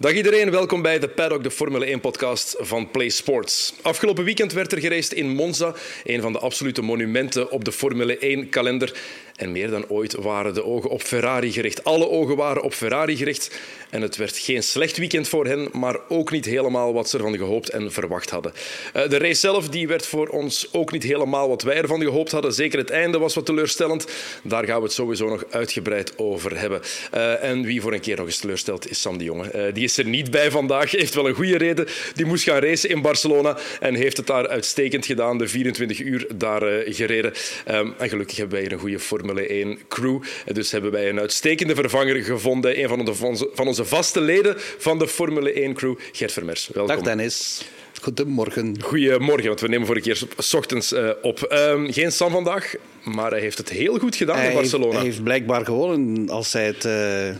Dag iedereen, welkom bij de Paddock, de Formule 1-podcast van Play Sports. Afgelopen weekend werd er gereisd in Monza, een van de absolute monumenten op de Formule 1-kalender. En meer dan ooit waren de ogen op Ferrari gericht. Alle ogen waren op Ferrari gericht. En het werd geen slecht weekend voor hen, maar ook niet helemaal wat ze ervan gehoopt en verwacht hadden. Eh, de race zelf die werd voor ons ook niet helemaal wat wij ervan gehoopt hadden. Zeker het einde was wat teleurstellend. Daar gaan we het sowieso nog uitgebreid over hebben. Uh, en wie voor een keer nog eens teleurstelt, is Sam de Jonge. Uh, die is er niet bij vandaag. Heeft wel een goede reden. Die moest gaan racen in Barcelona en heeft het daar uitstekend gedaan. De 24 uur daar gereden. Um, en gelukkig hebben wij hier een goede Formule Formule 1 crew. Dus hebben wij een uitstekende vervanger gevonden. Een van, de, van onze vaste leden van de Formule 1 crew, Gert Vermers. Welkom. Dag Dennis. Goedemorgen. Goedemorgen, want we nemen voor een keer s ochtends uh, op. Um, geen Sam vandaag, maar hij heeft het heel goed gedaan hij in Barcelona. Heeft, hij heeft blijkbaar gewonnen. Als hij het uh,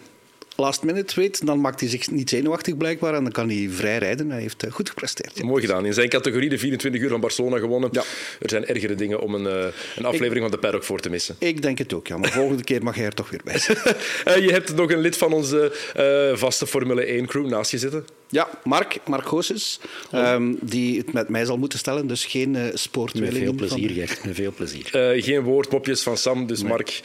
last minute weet, dan maakt hij zich niet zenuwachtig blijkbaar en dan kan hij vrij rijden. Hij heeft uh, goed gepresteerd. Ja. Mooi gedaan. In zijn categorie de 24 uur van Barcelona gewonnen. Ja. Er zijn ergere dingen om een, uh, een aflevering ik, van de Paddock voor te missen. Ik denk het ook, ja. Maar volgende keer mag hij er toch weer bij zijn. uh, je hebt nog een lid van onze vaste Formule 1 crew naast je zitten. Ja, Mark, Mark Goossens, um, die het met mij zal moeten stellen. Dus geen uh, sportwilling. Met veel plezier, Gert. Met veel plezier. Uh, geen woordmopjes van Sam, dus nee. Mark,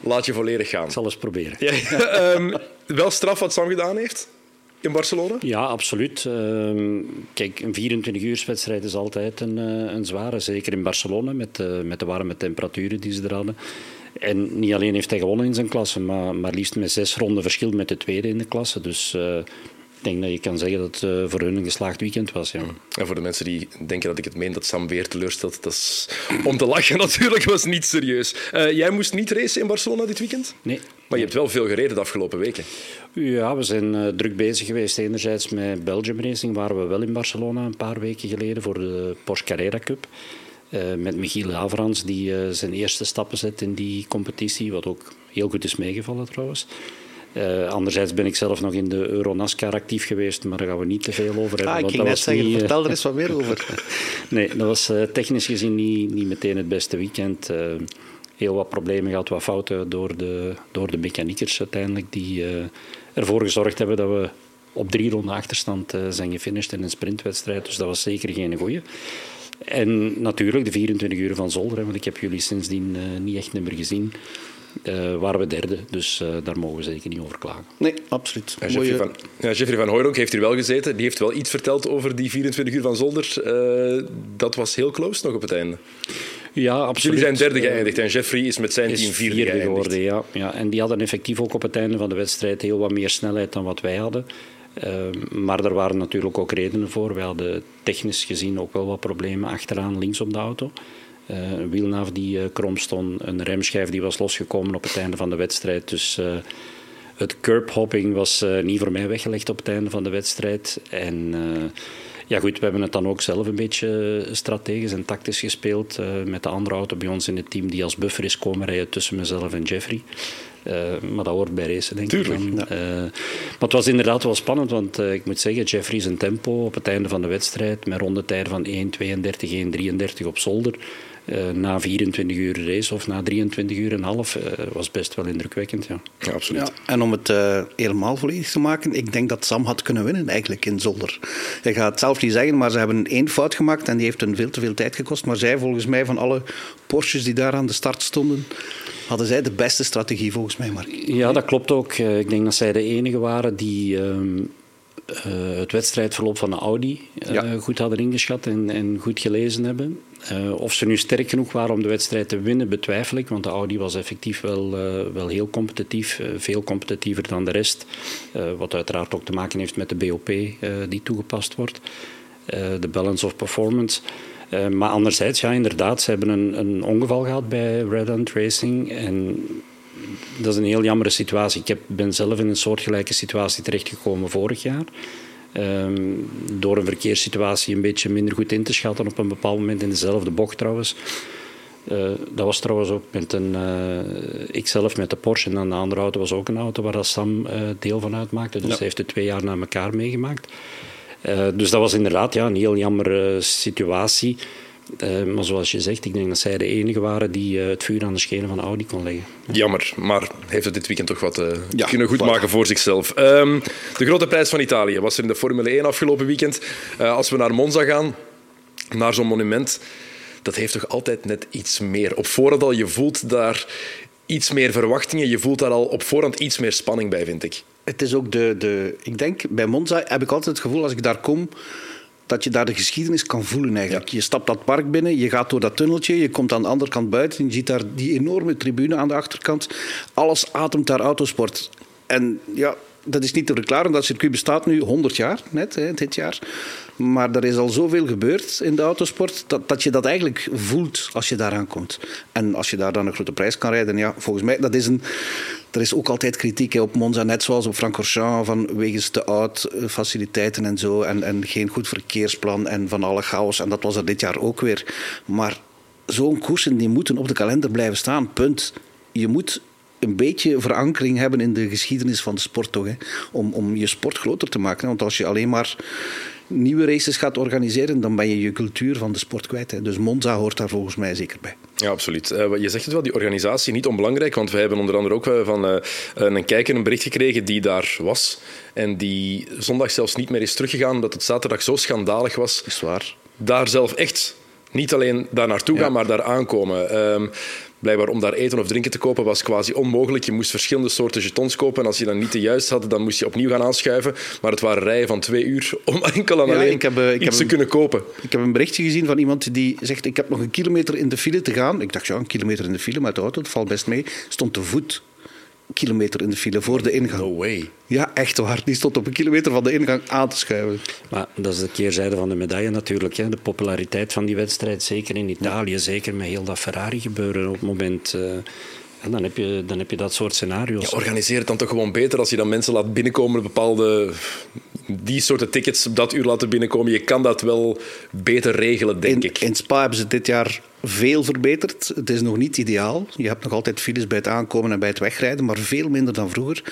laat je volledig gaan. Ik zal eens proberen. Ja, um, wel straf wat Sam gedaan heeft? In Barcelona? Ja, absoluut. Uh, kijk, een 24-uurswedstrijd is altijd een, uh, een, zware. Zeker in Barcelona, met, uh, met de warme temperaturen die ze er hadden. En niet alleen heeft hij gewonnen in zijn klasse, maar, maar liefst met zes ronden verschil met de tweede in de klasse. Dus uh, ik denk dat je kan zeggen dat het uh, voor hun een geslaagd weekend was. Ja. En voor de mensen die denken dat ik het meen dat Sam weer teleurstelt, dat is om te lachen natuurlijk, was niet serieus. Uh, jij moest niet racen in Barcelona dit weekend? Nee. Maar je hebt wel veel gereden de afgelopen weken. Ja, we zijn uh, druk bezig geweest. Enerzijds met Belgium Racing waren we wel in Barcelona een paar weken geleden voor de Porsche Carrera Cup. Uh, met Michiel Havrans, die zijn eerste stappen zet in die competitie, wat ook heel goed is meegevallen trouwens. Uh, anderzijds ben ik zelf nog in de Euronascar actief geweest, maar daar gaan we niet te veel over hebben. Ah, ik ging net zeggen, niet, vertel er eens wat meer over. nee, dat was uh, technisch gezien niet, niet meteen het beste weekend. Heel wat problemen gehad, wat fouten door de, door de mechaniekers uiteindelijk, die ervoor gezorgd hebben dat we op drie ronden achterstand zijn gefinished in een sprintwedstrijd. Dus dat was zeker geen goeie. En natuurlijk de 24 uur van Zolder, want ik heb jullie sindsdien niet echt meer gezien uh, waren we derde. Dus uh, daar mogen we zeker niet over klagen. Nee, absoluut. Ja, Jeffrey, van, ja, Jeffrey van Hooydonk heeft hier wel gezeten. Die heeft wel iets verteld over die 24 uur van Zolder. Uh, dat was heel close nog op het einde. Ja, absoluut. Jullie zijn derde geëindigd en Jeffrey is met zijn is team vierde, vierde geworden. Ja. Ja, en die hadden effectief ook op het einde van de wedstrijd heel wat meer snelheid dan wat wij hadden. Uh, maar er waren natuurlijk ook redenen voor. Wij hadden technisch gezien ook wel wat problemen achteraan links op de auto. Uh, een wielnaaf die uh, krom stond, een remschijf die was losgekomen op het einde van de wedstrijd. Dus uh, het curbhopping was niet voor mij weggelegd op het einde van de wedstrijd. En ja, goed, we hebben het dan ook zelf een beetje strategisch en tactisch gespeeld. met de andere auto bij ons in het team die als buffer is komen rijden tussen mezelf en Jeffrey. Uh, maar dat hoort bij racen, denk Tuurlijk, ik. Dan. Ja. Uh, maar het was inderdaad wel spannend, want ik moet zeggen, Jeffrey zijn tempo op het einde van de wedstrijd met rondetijden van 1.32, 1.33 op zolder. Uh, na 24 uur race of na 23 uur en een half uh, was best wel indrukwekkend. Ja, ja absoluut. Ja, en om het uh, helemaal volledig te maken, ik denk dat Sam had kunnen winnen eigenlijk in Zolder. Ik ga het zelf niet zeggen, maar ze hebben één fout gemaakt en die heeft een veel te veel tijd gekost. Maar zij, volgens mij, van alle Porsches die daar aan de start stonden, hadden zij de beste strategie volgens mij. Maar... Ja, dat klopt ook. Ik denk dat zij de enige waren die. Um, uh, het wedstrijdverloop van de Audi uh, ja. goed hadden ingeschat en, en goed gelezen hebben. Uh, of ze nu sterk genoeg waren om de wedstrijd te winnen, betwijfel ik. Want de Audi was effectief wel, wel heel competitief. veel competitiever dan de rest. wat uiteraard ook te maken heeft met de BOP die toegepast wordt. De balance of performance. Maar anderzijds, ja, inderdaad, ze hebben een, een ongeval gehad bij Red Hunt Racing. En dat is een heel jammere situatie. Ik heb, ben zelf in een soortgelijke situatie terechtgekomen vorig jaar. Um, door een verkeerssituatie een beetje minder goed in te schatten op een bepaald moment in dezelfde bocht trouwens. Uh, dat was trouwens ook met een. Uh, ikzelf met de Porsche en dan de andere auto was ook een auto waar dat Sam uh, deel van uitmaakte. Dus ja. hij heeft het twee jaar na elkaar meegemaakt. dus dat was inderdaad ja, een heel jammere situatie. Uh, maar zoals je zegt, ik denk dat zij de enige waren die uh, het vuur aan de schenen van Audi kon leggen. Jammer, maar heeft het dit weekend toch wat uh, ja, kunnen goedmaken voor zichzelf. Um, de grote prijs van Italië was er in de Formule 1 afgelopen weekend. als we naar Monza gaan, naar zo'n monument, dat heeft toch altijd net iets meer. Op voorhand al, je voelt daar iets meer verwachtingen. Je voelt daar al op voorhand iets meer spanning bij, vind ik. Het is ook de, de... Ik denk, bij Monza heb ik altijd het gevoel, als ik daar kom dat je daar de geschiedenis kan voelen eigenlijk. Je stapt dat park binnen, je gaat door dat tunneltje, je komt aan de andere kant buiten en je ziet daar die enorme tribune aan de achterkant. Alles ademt daar autosport. En ja, dat is niet te verklaren, dat circuit bestaat nu 100 jaar, net hè, dit jaar. Maar er is al zoveel gebeurd in de autosport dat, dat je dat eigenlijk voelt als je daaraan komt. En als je daar dan een grote prijs kan rijden, ja, volgens mij, dat is een... Er is ook altijd kritiek op Monza, net zoals op Francorchamps, van wegens te oud eh, faciliteiten en zo. En, en geen goed verkeersplan en van alle chaos. En dat was er dit jaar ook weer. Maar zo'n koersen die moeten op de kalender blijven staan, punt. Je moet een beetje verankering hebben in de geschiedenis van de sport, toch? Hè? Om, om je sport groter te maken. Want als je alleen maar nieuwe races gaat organiseren, dan ben je je cultuur van de sport kwijt. Hè. Dus Monza hoort daar volgens mij zeker bij. Ja, absoluut. Uh, je zegt het wel, die organisatie niet onbelangrijk, want we hebben onder andere ook uh, van uh, een kijker een bericht gekregen die daar was en die zondag zelfs niet meer is teruggegaan omdat het zaterdag zo schandalig was. Is waar. Daar zelf echt niet alleen daar naartoe gaan, maar daar aankomen. Ehm, blijkbaar om daar eten of drinken te kopen was quasi onmogelijk. Je moest verschillende soorten jetons kopen. En als je dan niet de juiste had, dan moest je opnieuw gaan aanschuiven. Maar het waren rijen van twee uur om enkel en alleen ik heb, uh, ik iets heb te kunnen kopen. Ik heb een berichtje gezien van iemand die zegt: Ik heb nog een kilometer in de file te gaan. Ik dacht, ja, een kilometer in de file met de auto, dat valt best mee. Stond te voet kilometer in de file voor de ingang. No way. Ja, echt waar. Die stond op een kilometer van de ingang aan te schuiven. Maar dat is de keerzijde van de medaille natuurlijk. Hè. De populariteit van die wedstrijd, zeker in Italië, zeker met heel dat Ferrari gebeuren op het moment. Uh, en dan heb, je, dan heb je dat soort scenario's. Ja, organiseer het dan toch gewoon beter als je dan mensen laat binnenkomen, bepaalde die soorten tickets op dat uur laten binnenkomen. Je kan dat wel beter regelen, denk ik. In Spa hebben ze dit jaar veel verbeterd. Het is nog niet ideaal. Je hebt nog altijd files bij het aankomen en bij het wegrijden, maar veel minder dan vroeger.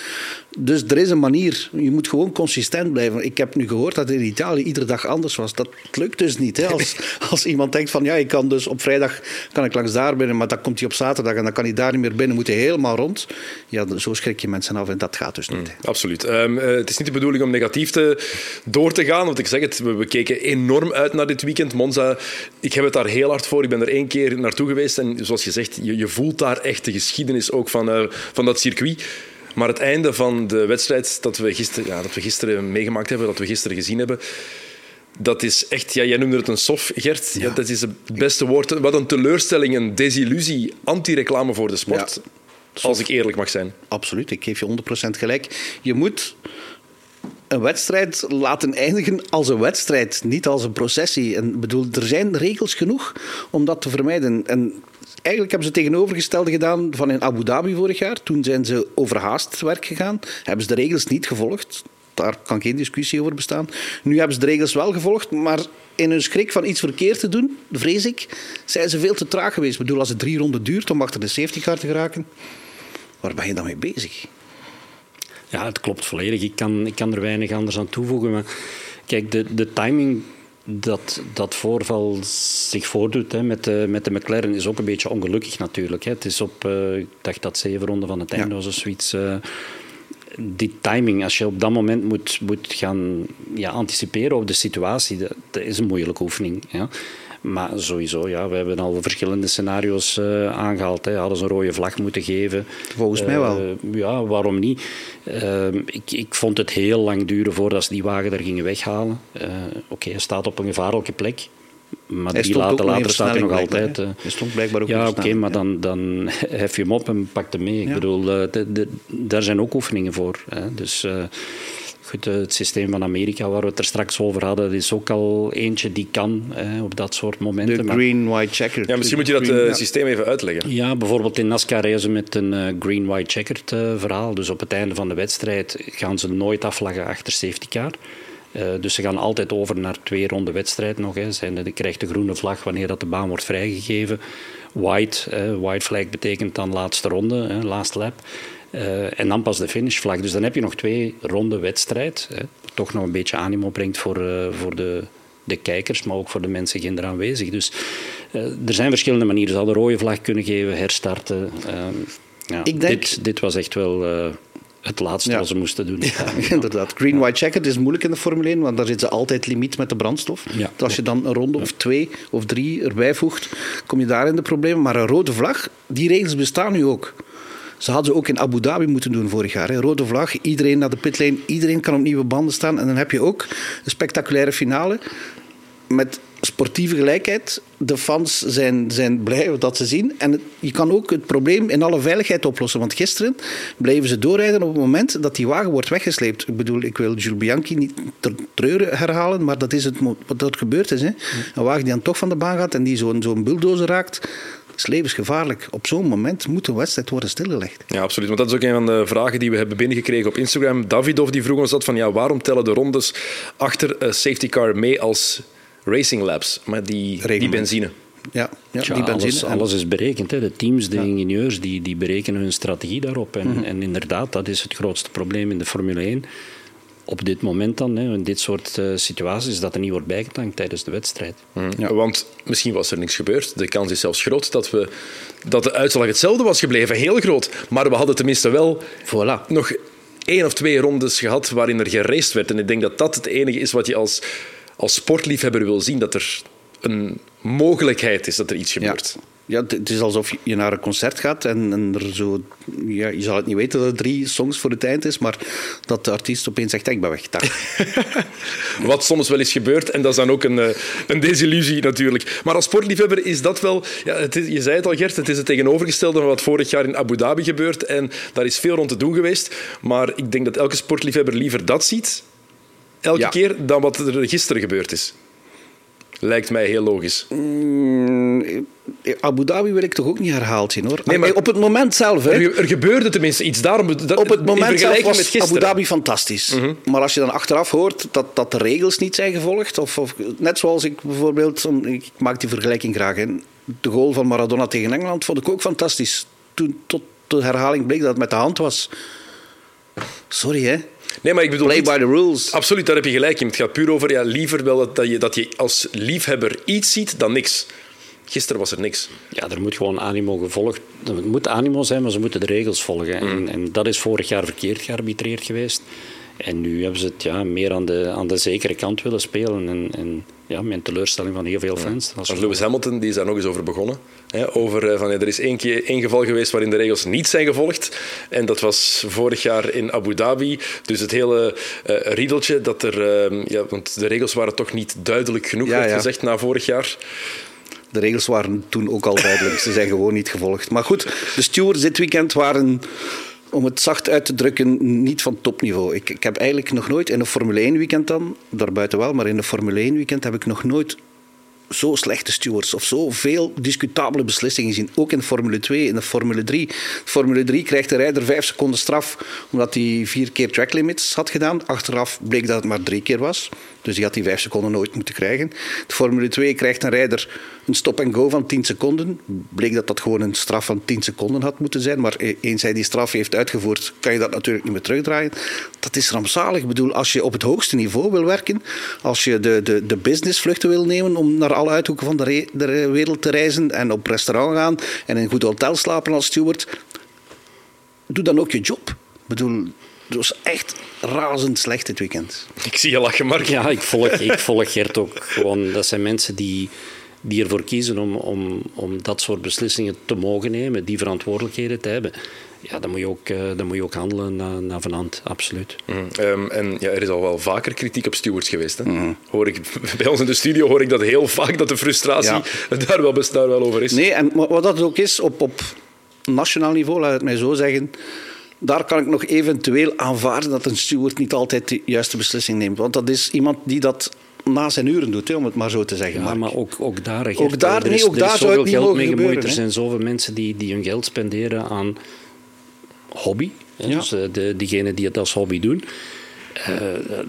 Dus er is een manier. Je moet gewoon consistent blijven. Ik heb nu gehoord dat in Italië iedere dag anders was. Dat lukt dus niet. Hè? Als, als iemand denkt van ja, ik kan dus op vrijdag kan ik langs daar binnen, maar dan komt hij op zaterdag en dan kan hij daar niet meer binnen, moet hij helemaal rond. Ja, zo schrik je mensen af en dat gaat dus niet. Mm, absoluut. Um, het is niet de bedoeling om negatief te, door te gaan, want ik zeg het, we, we keken enorm uit naar dit weekend. Monza, ik heb het daar heel hard voor. Ik ben er één één keer naartoe geweest en zoals je zegt, je, je voelt daar echt de geschiedenis ook van, uh, van dat circuit. Maar het einde van de wedstrijd dat we, gisteren, ja, dat we gisteren meegemaakt hebben, dat we gisteren gezien hebben, dat is echt, ja, jij noemde het een sof, Gert. Ja. dat is het beste woord. Wat een teleurstelling, een desillusie, anti-reclame voor de sport. Als ik eerlijk mag zijn. Absoluut, ik geef je 100% gelijk. Je moet een wedstrijd laten eindigen als een wedstrijd, niet als een processie. En bedoel, er zijn regels genoeg om dat te vermijden. En eigenlijk hebben ze tegenovergestelde gedaan van in Abu Dhabi vorig jaar. Toen zijn ze overhaast werk gegaan, hebben ze de regels niet gevolgd. Daar kan geen discussie over bestaan. Nu hebben ze de regels wel gevolgd, maar in hun schrik van iets verkeerd te doen, vrees ik, zijn ze veel te traag geweest. Ik bedoel, als het drie ronden duurt om achter de safety car te geraken, waar ben je dan mee bezig? Ja, het klopt volledig. Ik kan, ik kan er weinig anders aan toevoegen. Maar kijk, de, de timing dat dat voorval zich voordoet hè, met, de, met de McLaren is ook een beetje ongelukkig natuurlijk. Hè. Het is op, uh, ik dacht dat zeven ronden van het einde was of zoiets. Uh, die timing, als je op dat moment moet, moet gaan ja, anticiperen op de situatie, dat, dat is een moeilijke oefening. Ja. Maar sowieso, ja, we hebben al verschillende scenario's uh, aangehaald. Hè. Hadden ze een rode vlag moeten geven. Volgens mij wel. Uh, ja, waarom niet? Uh, ik, ik vond het heel lang duren voordat ze die wagen er gingen weghalen. Oké, okay, hij staat op een gevaarlijke plek. Maar drie later, later staat hij nog altijd. Hij stond blijkbaar ook Ja, oké, maar dan, dan hef je hem op en pak hem mee. Ik bedoel, daar zijn ook oefeningen voor. Hè. Dus eh, het systeem van Amerika, waar we het er straks over hadden, dat is ook al eentje die kan op dat soort momenten. De green-white checker. Ja, misschien moet je dat uh, systeem even uitleggen. Ja, bijvoorbeeld in NASCAR reizen met een uh, green-white checkered verhaal. Dus op het einde van de wedstrijd gaan ze nooit afvlaggen achter safety car. dus ze gaan altijd over naar twee ronde wedstrijd nog. Hè. Zijn, krijgt de groene vlag wanneer dat de baan wordt vrijgegeven. White, white flag betekent dan laatste ronde, last lap. Uh, en dan pas de finishvlag. Dus dan heb je nog twee ronde wedstrijd. Hè, toch nog een beetje animo brengt voor, uh, voor de de kijkers, maar ook voor de mensen ginder aanwezig. Dus uh, er zijn verschillende manieren. Ze hadden rode vlag kunnen geven, herstarten. Uh, ja, Ik denk... dit, dit was echt wel het laatste wat ze moesten doen. Ja, inderdaad. Green White Checker is moeilijk in de Formule 1, want daar zit ze altijd limiet met de brandstof. Ja. Dus als je dan een ronde of twee of drie erbij voegt, kom je daar in de problemen. Maar een rode vlag, die regels bestaan nu ook. Ze hadden ze ook in Abu Dhabi moeten doen vorig jaar. Hè. Rode vlag, iedereen naar de pitlane, iedereen kan op nieuwe banden staan. En dan heb je ook een spectaculaire finale met sportieve gelijkheid. De fans zijn, zijn blij dat ze zien. En je kan ook het probleem in alle veiligheid oplossen. Want gisteren bleven ze doorrijden op het moment dat die wagen wordt weggesleept. Ik bedoel, ik wil Jules Bianchi niet ter treuren herhalen, maar dat is het, wat er gebeurd is. Hè. Een wagen die dan toch van de baan gaat en die zo'n zo'n bulldozer raakt is levensgevaarlijk. Op zo'n moment moet de wedstrijd worden stilgelegd. Ja, absoluut. Want dat is ook een van de vragen die we hebben binnengekregen op Instagram. Davidov die vroeg ons dat van ja, waarom tellen de rondes achter een safety car mee als racing laps, maar die, die benzine? Ja, ja die benzine. Alles, alles, is berekend. Hè. De teams, de ingenieurs, die, die berekenen hun strategie daarop. En, mhm. en inderdaad, dat is het grootste probleem in de Formule 1 op dit moment dan, hè, in dit soort uh, situaties, dat er niet wordt bijgetankt tijdens de wedstrijd. Ja. Want misschien was er niks gebeurd. De kans is zelfs groot dat, we, dat de uitslag hetzelfde was gebleven. Heel groot. Maar we hadden tenminste wel voilà. nog één of twee rondes gehad waarin er geraced werd. En ik denk dat dat het enige is wat je als als sportliefhebber wil zien dat er een mogelijkheid is dat er iets gebeurt. Ja. Het is alsof je naar een concert gaat en, en, er zo, ja, je zal het niet weten dat er drie songs voor het eind is, maar dat de artiest opeens zegt: Ik ben weg. Wat soms wel eens gebeurt en dat is dan ook een, eh, een desillusie natuurlijk. Maar als sportliefhebber is dat wel, ja, het is, je zei het al, Gert, het is het tegenovergestelde van wat vorig jaar in Abu Dhabi gebeurt en daar is veel rond te doen geweest. Maar ik denk dat elke sportliefhebber liever dat ziet elke keer dan wat er gisteren gebeurd is. Lijkt mij heel logisch. Mm, Abu Dhabi wil ik toch ook niet herhaald zien hoor. Nee, maar op het moment zelf. Hè, er, gebeurde tenminste iets. Daarom, op het moment zelf was Abu Dhabi fantastisch. Mhm. Maar als je dan achteraf hoort dat, dat de regels niet zijn gevolgd. Of, of net zoals ik bijvoorbeeld. Ik maak die vergelijking graag. in. De goal van Maradona tegen Engeland vond ik ook fantastisch. Toen tot de herhaling bleek dat het met de hand was. Sorry hè. Nee, maar ik bedoel... Play by the rules. Absoluut, daar heb je gelijk in. Het gaat puur over ja, liever wel dat je, dat je als liefhebber iets ziet dan niks. Gisteren was er niks. Ja, er moet gewoon animo gevolgd... Het moet animo zijn, maar ze moeten de regels volgen. En, mm. en dat is vorig jaar verkeerd gearbitreerd geweest. En nu hebben ze het ja, meer aan de, aan de zekere kant willen spelen. En, en ja, mijn teleurstelling van heel veel fans. Ja. Lewis Hamilton die is daar nog eens over begonnen. Hè, over, eh, van, ja, er is één, keer, één geval geweest waarin de regels niet zijn gevolgd. En dat was vorig jaar in Abu Dhabi. Dus het hele uh, riedeltje dat er... Uh, ja, want de regels waren toch niet duidelijk genoeg, ja, werd gezegd, na vorig jaar. De regels waren toen ook al duidelijk. Ze zijn gewoon niet gevolgd. Maar goed, de stewards dit weekend waren om het zacht uit te drukken, niet van topniveau. Ik, ik heb eigenlijk nog nooit in een Formule 1 weekend dan, daarbuiten wel, maar in een Formule 1 weekend heb ik nog nooit zo slechte stewards of zo veel discutabele beslissingen gezien. Ook in Formule 2, in de Formule 3. Formule 3 krijgt de rijder vijf seconden straf omdat hij vier keer track limits had gedaan. Achteraf bleek dat het maar drie keer was. Dus die had die vijf seconden nooit moeten krijgen. De Formule 2 krijgt een rijder een stop-and-go van 10 seconden. Bleek dat dat gewoon een straf van 10 seconden had moeten zijn. Maar e- eens hij die straf heeft uitgevoerd, kan je dat natuurlijk niet meer terugdraaien. Dat is rampzalig. Ik bedoel, als je op het hoogste niveau wil werken, als je de, de, de businessvluchten wil nemen om naar alle uithoeken van de, de wereld te reizen en op restaurant gaan en in een goed hotel slapen als steward, doe dan ook je job. Ik bedoel, het was echt razend slecht dit weekend. Ik zie je lachen, Mark. Ja, ik volg, ik volg Gert ook gewoon. Dat zijn mensen die, die ervoor kiezen om, om, om dat soort beslissingen te mogen nemen, die verantwoordelijkheden te hebben. Ja, dan moet je ook, uh, dan moet je ook handelen naar, naar vanhand, absoluut. Mm, um, en ja, er is al wel vaker kritiek op stewards geweest. Hè? Mm. Hoor ik, bij ons in de studio hoor ik dat heel vaak, dat de frustratie daar, wel, daar wel over is. Nee, en wat dat ook is, op, op nationaal niveau, laat het mij zo zeggen daar kan ik nog eventueel aanvaarden dat een steward niet altijd de juiste beslissing neemt. Want dat is iemand die dat na zijn uren doet, om het maar zo te zeggen. Ja, maar ook, ook daar, ook daar, nee, ook daar zou niet mogen gebeuren. Er zijn zoveel mensen die, die hun geld spenderen aan hobby. Ja. Dus uh, de, diegenen die het als hobby doen. Uh,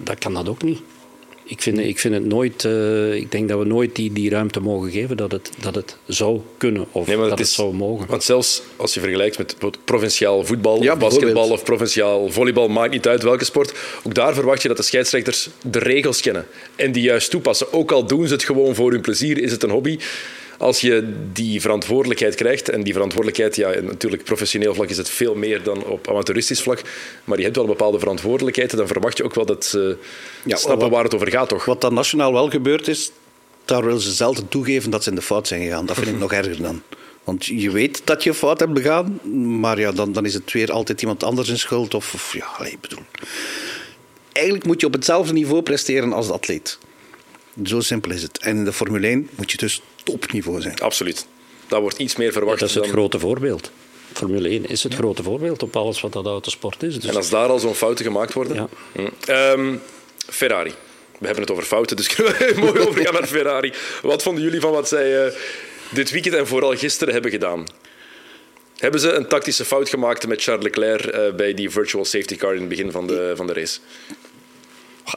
dat kan dat ook niet. Ik vind, ik vind het nooit. Uh, ik denk dat we nooit die, die ruimte mogen geven dat het, dat het zou kunnen of dat het, is, zou mogen. Want zelfs als je vergelijkt met provinciaal voetbal, of basketbal of provinciaal volleybal, maakt niet uit welke sport. Ook daar verwacht je dat de scheidsrechters de regels kennen en die juist toepassen. Ook al doen ze het gewoon voor hun plezier, is het een hobby als je die verantwoordelijkheid krijgt, en die verantwoordelijkheid, ja, natuurlijk professioneel vlak is het veel meer dan op amateuristisch vlak, maar je hebt wel bepaalde verantwoordelijkheden, dan verwacht je ook wel dat ze ja, snappen waar het over gaat, toch? Wat dan nationaal wel gebeurd is, daar willen ze zelden toegeven dat ze in de fout zijn gegaan. Dat vind ik nog erger dan. Want je weet dat je fout hebt begaan, maar ja, dan, dan is het weer altijd iemand anders in schuld. Of, of ja, ik bedoel. Eigenlijk moet je op hetzelfde niveau presteren als de atleet. Zo simpel is het. En in de Formule 1 moet je dus topniveau zijn. Absoluut. Dat wordt iets meer verwacht. dat is het grote voorbeeld. Formule 1 is het grote voorbeeld op alles wat dat autosport is. Dus. En als daar al zo'n fouten gemaakt worden. Ja. Hm. Ehm, Ferrari. We hebben het over fouten, dus kunnen we mooi overgaan naar Ferrari. Wat vonden jullie van wat zij uh, dit weekend en vooral gisteren hebben gedaan? Hebben ze een tactische fout gemaakt met Charles Leclerc uh, bij die virtual safety car in het begin van de, van de race?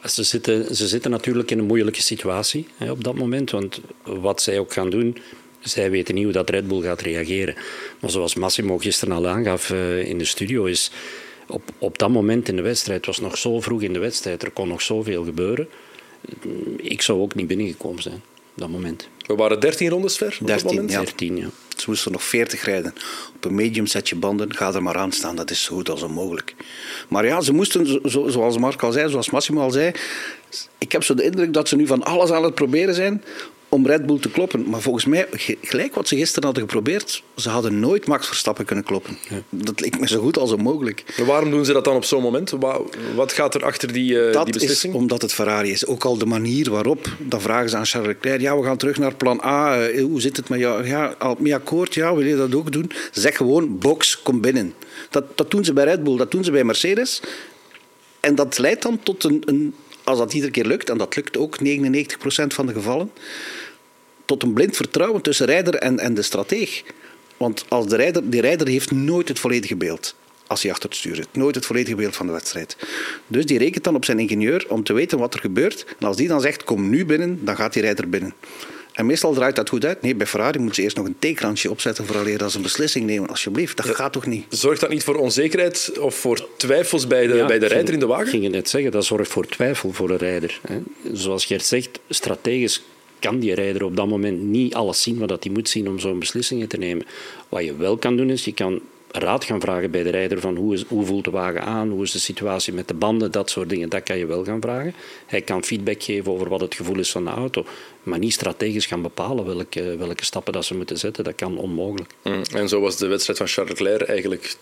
Ze zitten, ze zitten natuurlijk in een moeilijke situatie hè, op dat moment. Want wat zij ook gaan doen, zij weten niet hoe dat Red Bull gaat reageren. Maar zoals Massimo gisteren al aangaf uh, in de studio, is op, op dat moment in de wedstrijd, het was nog zo vroeg in de wedstrijd, er kon nog zoveel gebeuren. Ik zou ook niet binnengekomen zijn op dat moment. We waren 13 rondes ver? 13, ja. 13, ja. Ze moesten nog 40 rijden. Op een medium setje banden, ga er maar aan staan. Dat is zo goed als onmogelijk. Maar ja, ze moesten, zoals Mark al zei, zoals Massimo al zei. Ik heb zo de indruk dat ze nu van alles aan het proberen zijn om Red Bull te kloppen. Maar volgens mij, gelijk wat ze gisteren hadden geprobeerd, ze hadden nooit Max Verstappen kunnen kloppen. Dat leek me zo goed als onmogelijk. Maar waarom doen ze dat dan op zo'n moment? Wat gaat er achter die, uh, dat die beslissing? Is omdat het Ferrari is. Ook al de manier waarop, dan vragen ze aan Charles Leclerc, ja, we gaan terug naar plan A. Eh, hoe zit het met jou? Ja, al mee akkoord, ja, wil je dat ook doen? Zeg gewoon, box, kom binnen. Dat, dat doen ze bij Red Bull, dat doen ze bij Mercedes. En dat leidt dan tot een, een als dat iedere keer lukt, en dat lukt ook 99% van de gevallen, tot een blind vertrouwen tussen rijder en, en de strateeg. Want als de rijder, die rijder heeft nooit het volledige beeld als hij achter het stuur zit. Nooit het volledige beeld van de wedstrijd. Dus die rekent dan op zijn ingenieur om te weten wat er gebeurt. En als die dan zegt, kom nu binnen, dan gaat die rijder binnen. En meestal draait dat goed uit. Nee, bij Ferrari moeten ze eerst nog een theekransje opzetten vooraleer als een beslissing nemen. Alsjeblieft, dat gaat toch niet? Zorgt dat niet voor onzekerheid of voor twijfels bij de, bij de rijder in de wagen? Ik ging je net zeggen, dat zorgt voor twijfel voor de rijder. Zoals Gert zegt, strategisch kan die rijder op dat moment niet alles zien wat hij moet zien om zo'n beslissingen te nemen. Wat je wel kan doen, is je kan raad gaan vragen bij de rijder van hoe, is, hoe voelt de wagen aan, hoe is de situatie met de banden, dat soort dingen. Dat kan je wel gaan vragen. Hij kan feedback geven over wat het gevoel is van de auto, maar niet strategisch gaan bepalen welke, welke stappen dat ze moeten zetten. Dat kan onmogelijk. Mm, en zo was de wedstrijd van Charles Leclerc eigenlijk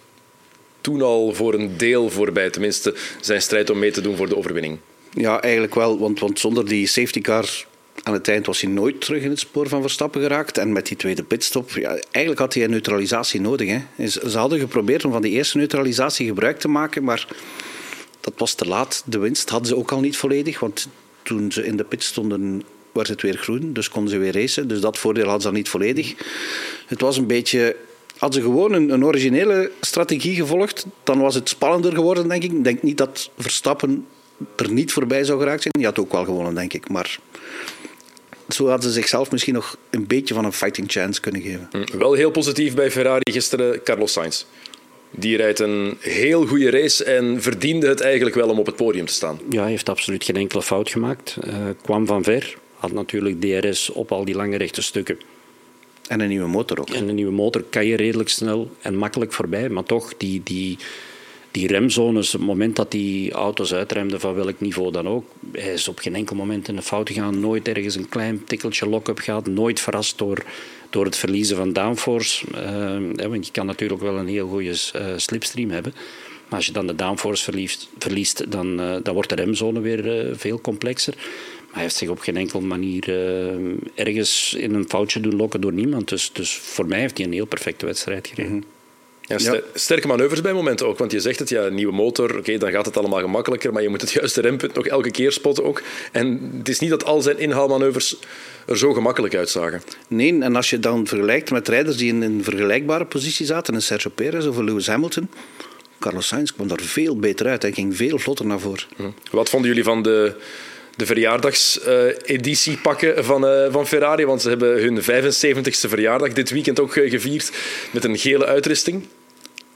toen al voor een deel voorbij, tenminste zijn strijd om mee te doen voor de overwinning. Ja, eigenlijk wel, want, want zonder die safety car aan het eind was hij nooit terug in het spoor van Verstappen geraakt. En met die tweede pitstop, ja, eigenlijk had hij een neutralisatie nodig. Hè. Ze hadden geprobeerd om van die eerste neutralisatie gebruik te maken, maar dat was te laat. De winst hadden ze ook al niet volledig, want toen ze in de pit stonden werd het weer groen, dus konden ze weer racen. Dus dat voordeel hadden ze dan niet volledig. Het was een beetje... Hadden ze gewoon een, een originele strategie gevolgd, dan was het spannender geworden, denk ik. Ik denk niet dat Verstappen er niet voorbij zou geraakt zijn. Die had ook wel gewonnen, denk ik. Maar zo hadden ze zichzelf misschien nog een beetje van een fighting chance kunnen geven. Hm, wel heel positief bij Ferrari gisteren, Carlos Sainz. Die rijdt een heel goede race en verdiende het eigenlijk wel om op het podium te staan. Ja, hij heeft absoluut geen enkele fout gemaakt. Uh, kwam van ver, had natuurlijk DRS op al die lange rechte stukken. En een nieuwe motor ook. En een nieuwe motor kan je redelijk snel en makkelijk voorbij. Maar toch, die, die, die remzones, het moment dat die auto's uitremden van welk niveau dan ook, hij is op geen enkel moment in de fout gegaan, nooit ergens een klein tikkeltje lock-up gehad, nooit verrast door, door het verliezen van downforce. Uh, want je kan natuurlijk wel een heel goede uh, slipstream hebben. Maar als je dan de downforce verliest, verliest dan, uh, dan wordt de remzone weer veel complexer. Maar hij heeft zich op geen enkele manier ergens in een foutje doen lokken door niemand. Dus, dus voor mij heeft hij een heel perfecte wedstrijd gereden. Mhm. Ja, Sterke manoeuvres bij momenten ook, want je zegt het, ja, nieuwe motor, oké, dan gaat het allemaal gemakkelijker, maar je moet het juiste rempunt nog elke keer spotten ook. En het is niet dat al zijn inhaalmanoeuvres er zo gemakkelijk uitzagen. Nee, en als je dan vergelijkt met rijders die in een vergelijkbare positie zaten, een Sergio Perez of Lewis Hamilton, Carlos Sainz kwam daar veel beter uit. Hij ging veel vlotter naar voren. Hm. Wat vonden jullie van de de verjaardagseditie pakken van, uh, van Ferrari. Want ze hebben hun 75ste verjaardag dit weekend ook gevierd met een gele uitrusting.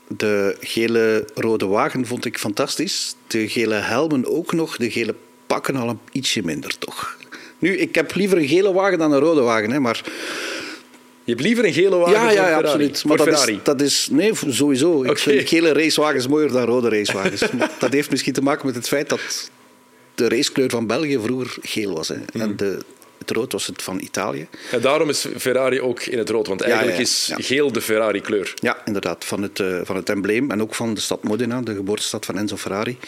De gele rode wagen vond ik fantastisch. De gele helmen ook nog. De gele pakken al een ietsje minder, toch? Nu, ik heb liever een gele wagen dan een rode wagen, hè, maar... Je hebt liever een gele wagen ja, ja, ja, absoluut. Maar dat is, dat is, nee, sowieso. Ik vind gele racewagens mooier dan rode racewagens. dat heeft misschien te maken met het feit dat de racekleur van België vroeger geel was. Hè. En mhm. de, het rood was het van Italië. En daarom is Ferrari ook in het rood, want eigenlijk is geel de Ferrari-kleur. Ja, inderdaad, van het, uh, van het embleem en ook van de stad Modena, de geboortestad van Enzo Ferrari.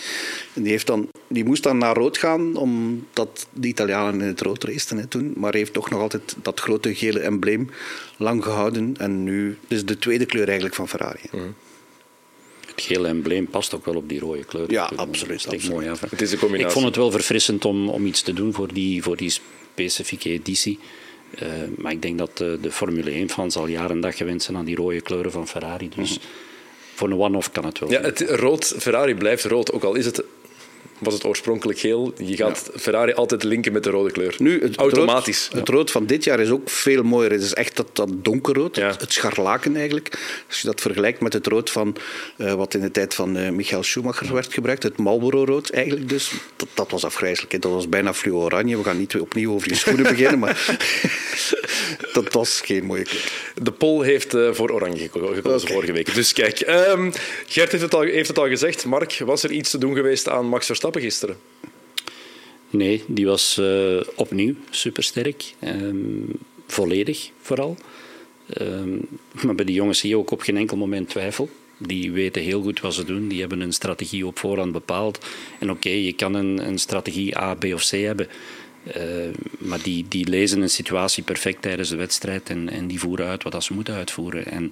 En die, heeft dan, die moest dan naar rood gaan, omdat de Italianen in het rood raceten toen. Maar heeft toch nog altijd dat grote gele embleem lang gehouden. En nu is de tweede kleur eigenlijk van Ferrari. Het gele embleem past ook wel op die rode kleur. Ja, absoluut. Mooi af. Het is een combinatie. Ik vond het wel verfrissend om, om iets te doen voor die, voor die specifieke editie. Uh, maar ik denk dat de, de Formule 1-fans al jaren en dag gewend zijn aan die rode kleuren van Ferrari. Dus mm voor een one-off kan het wel. Ja, het rood, Ferrari blijft rood, ook al is het was het oorspronkelijk geel. Je gaat Ferrari altijd linken met de rode kleur. Nu, het Automatisch. Rood, het rood van dit jaar is ook veel mooier. Het is echt dat, dat donkerrood, het, scharlaken eigenlijk. Als je dat vergelijkt met het rood van uh, wat in de tijd van uh, Michael Schumacher werd gebruikt, het Marlboro-rood eigenlijk dus. Dat, dat was afgrijzelijk. Dat was bijna fluo-oranje. We gaan niet opnieuw over je schoenen beginnen, maar dat was geen mooie kleur. De Pol heeft uh, voor oranje gekozen okay. vorige week. Dus kijk, um, Gert heeft het, al, heeft het al gezegd. Mark, was er iets te doen geweest aan Max Verstappen? Gisteren? Nee, die was uh, opnieuw supersterk. Um, volledig vooral. Um, maar bij die jongens zie je ook op geen enkel moment twijfel. Die weten heel goed wat ze doen. Die hebben een strategie op voorhand bepaald. En oké, je kan een, een, strategie A, B of C hebben. Uh, maar die, die lezen een situatie perfect tijdens de wedstrijd en, en die voeren uit wat ze moeten uitvoeren. En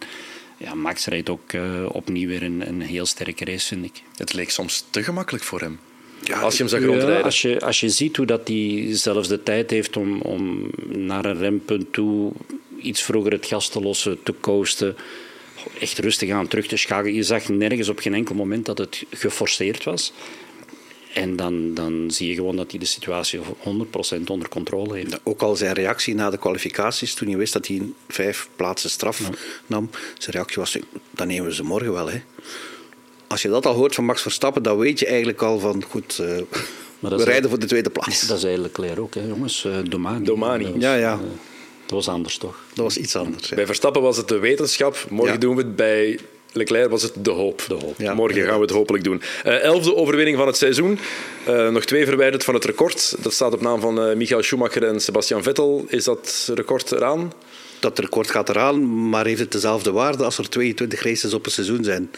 ja, Max rijdt ook uh, opnieuw weer een, een heel sterke race, vind ik. Het leek soms te gemakkelijk voor hem. Ja, als je hem zag rondrijden. als, je, als je ziet hoe dat hij zelfs de tijd heeft om, om naar een rempunt toe iets vroeger het gas te lossen, te coasten, echt rustig aan terug te schakelen. Je zag nergens op geen enkel moment dat het geforceerd was. En dan, dan zie je gewoon dat hij de situatie 100% onder controle heeft. Ook al zijn reactie na de kwalificaties, toen hij wist dat hij vijf plaatsen straf nam, zijn reactie was: dan nemen we ze morgen wel. Hè als je dat al hoort van Max Verstappen, dan weet je eigenlijk al van goed. Uh, we rijden voor de tweede plaats. Dat is eigenlijk Leclerc ook, hè, jongens. Uh, Domani. Domani. Dat was, ja, ja. Uh, dat was anders toch? Dat was iets anders. Ja. Bij Verstappen was het de wetenschap. Morgen ja. doen we het bij Leclerc was het de hoop. De hoop. Ja, Morgen gaan we het hopelijk doen. Uh, elfde overwinning van het seizoen. Uh, nog twee verwijderd van het record. Dat staat op naam van uh, Michael Schumacher en Sebastian Vettel. Is dat record eraan? Dat record gaat eraan, maar heeft het dezelfde waarde als er 22 races op een seizoen zijn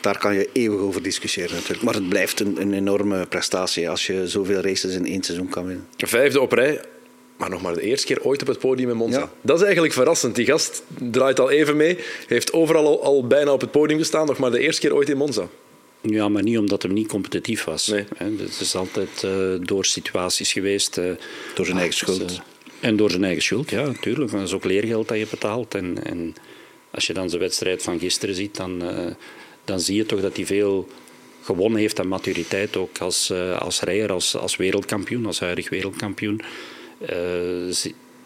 daar kan je eeuwig over discussiëren natuurlijk. Maar het blijft een, een enorme prestatie als je zoveel races in één seizoen kan winnen. Vijfde op rij, maar nog maar de eerste keer ooit op het podium in Monza. Dat is eigenlijk verrassend. Die gast draait al even mee, heeft overal al, al, bijna op het podium gestaan, nog maar de eerste keer ooit in Monza. Ja, maar niet omdat hij niet competitief was. Nee. Het is altijd uh, door situaties geweest. Uh, door zijn eigen schuld. Uh, en door zijn eigen schuld, ja, natuurlijk. Dat is ook leergeld dat je betaalt. En, en als je dan zijn wedstrijd van gisteren ziet, dan dan zie je toch dat hij veel gewonnen heeft aan maturiteit, ook als, uh, als rijder, als, als wereldkampioen, als huidig wereldkampioen. Uh,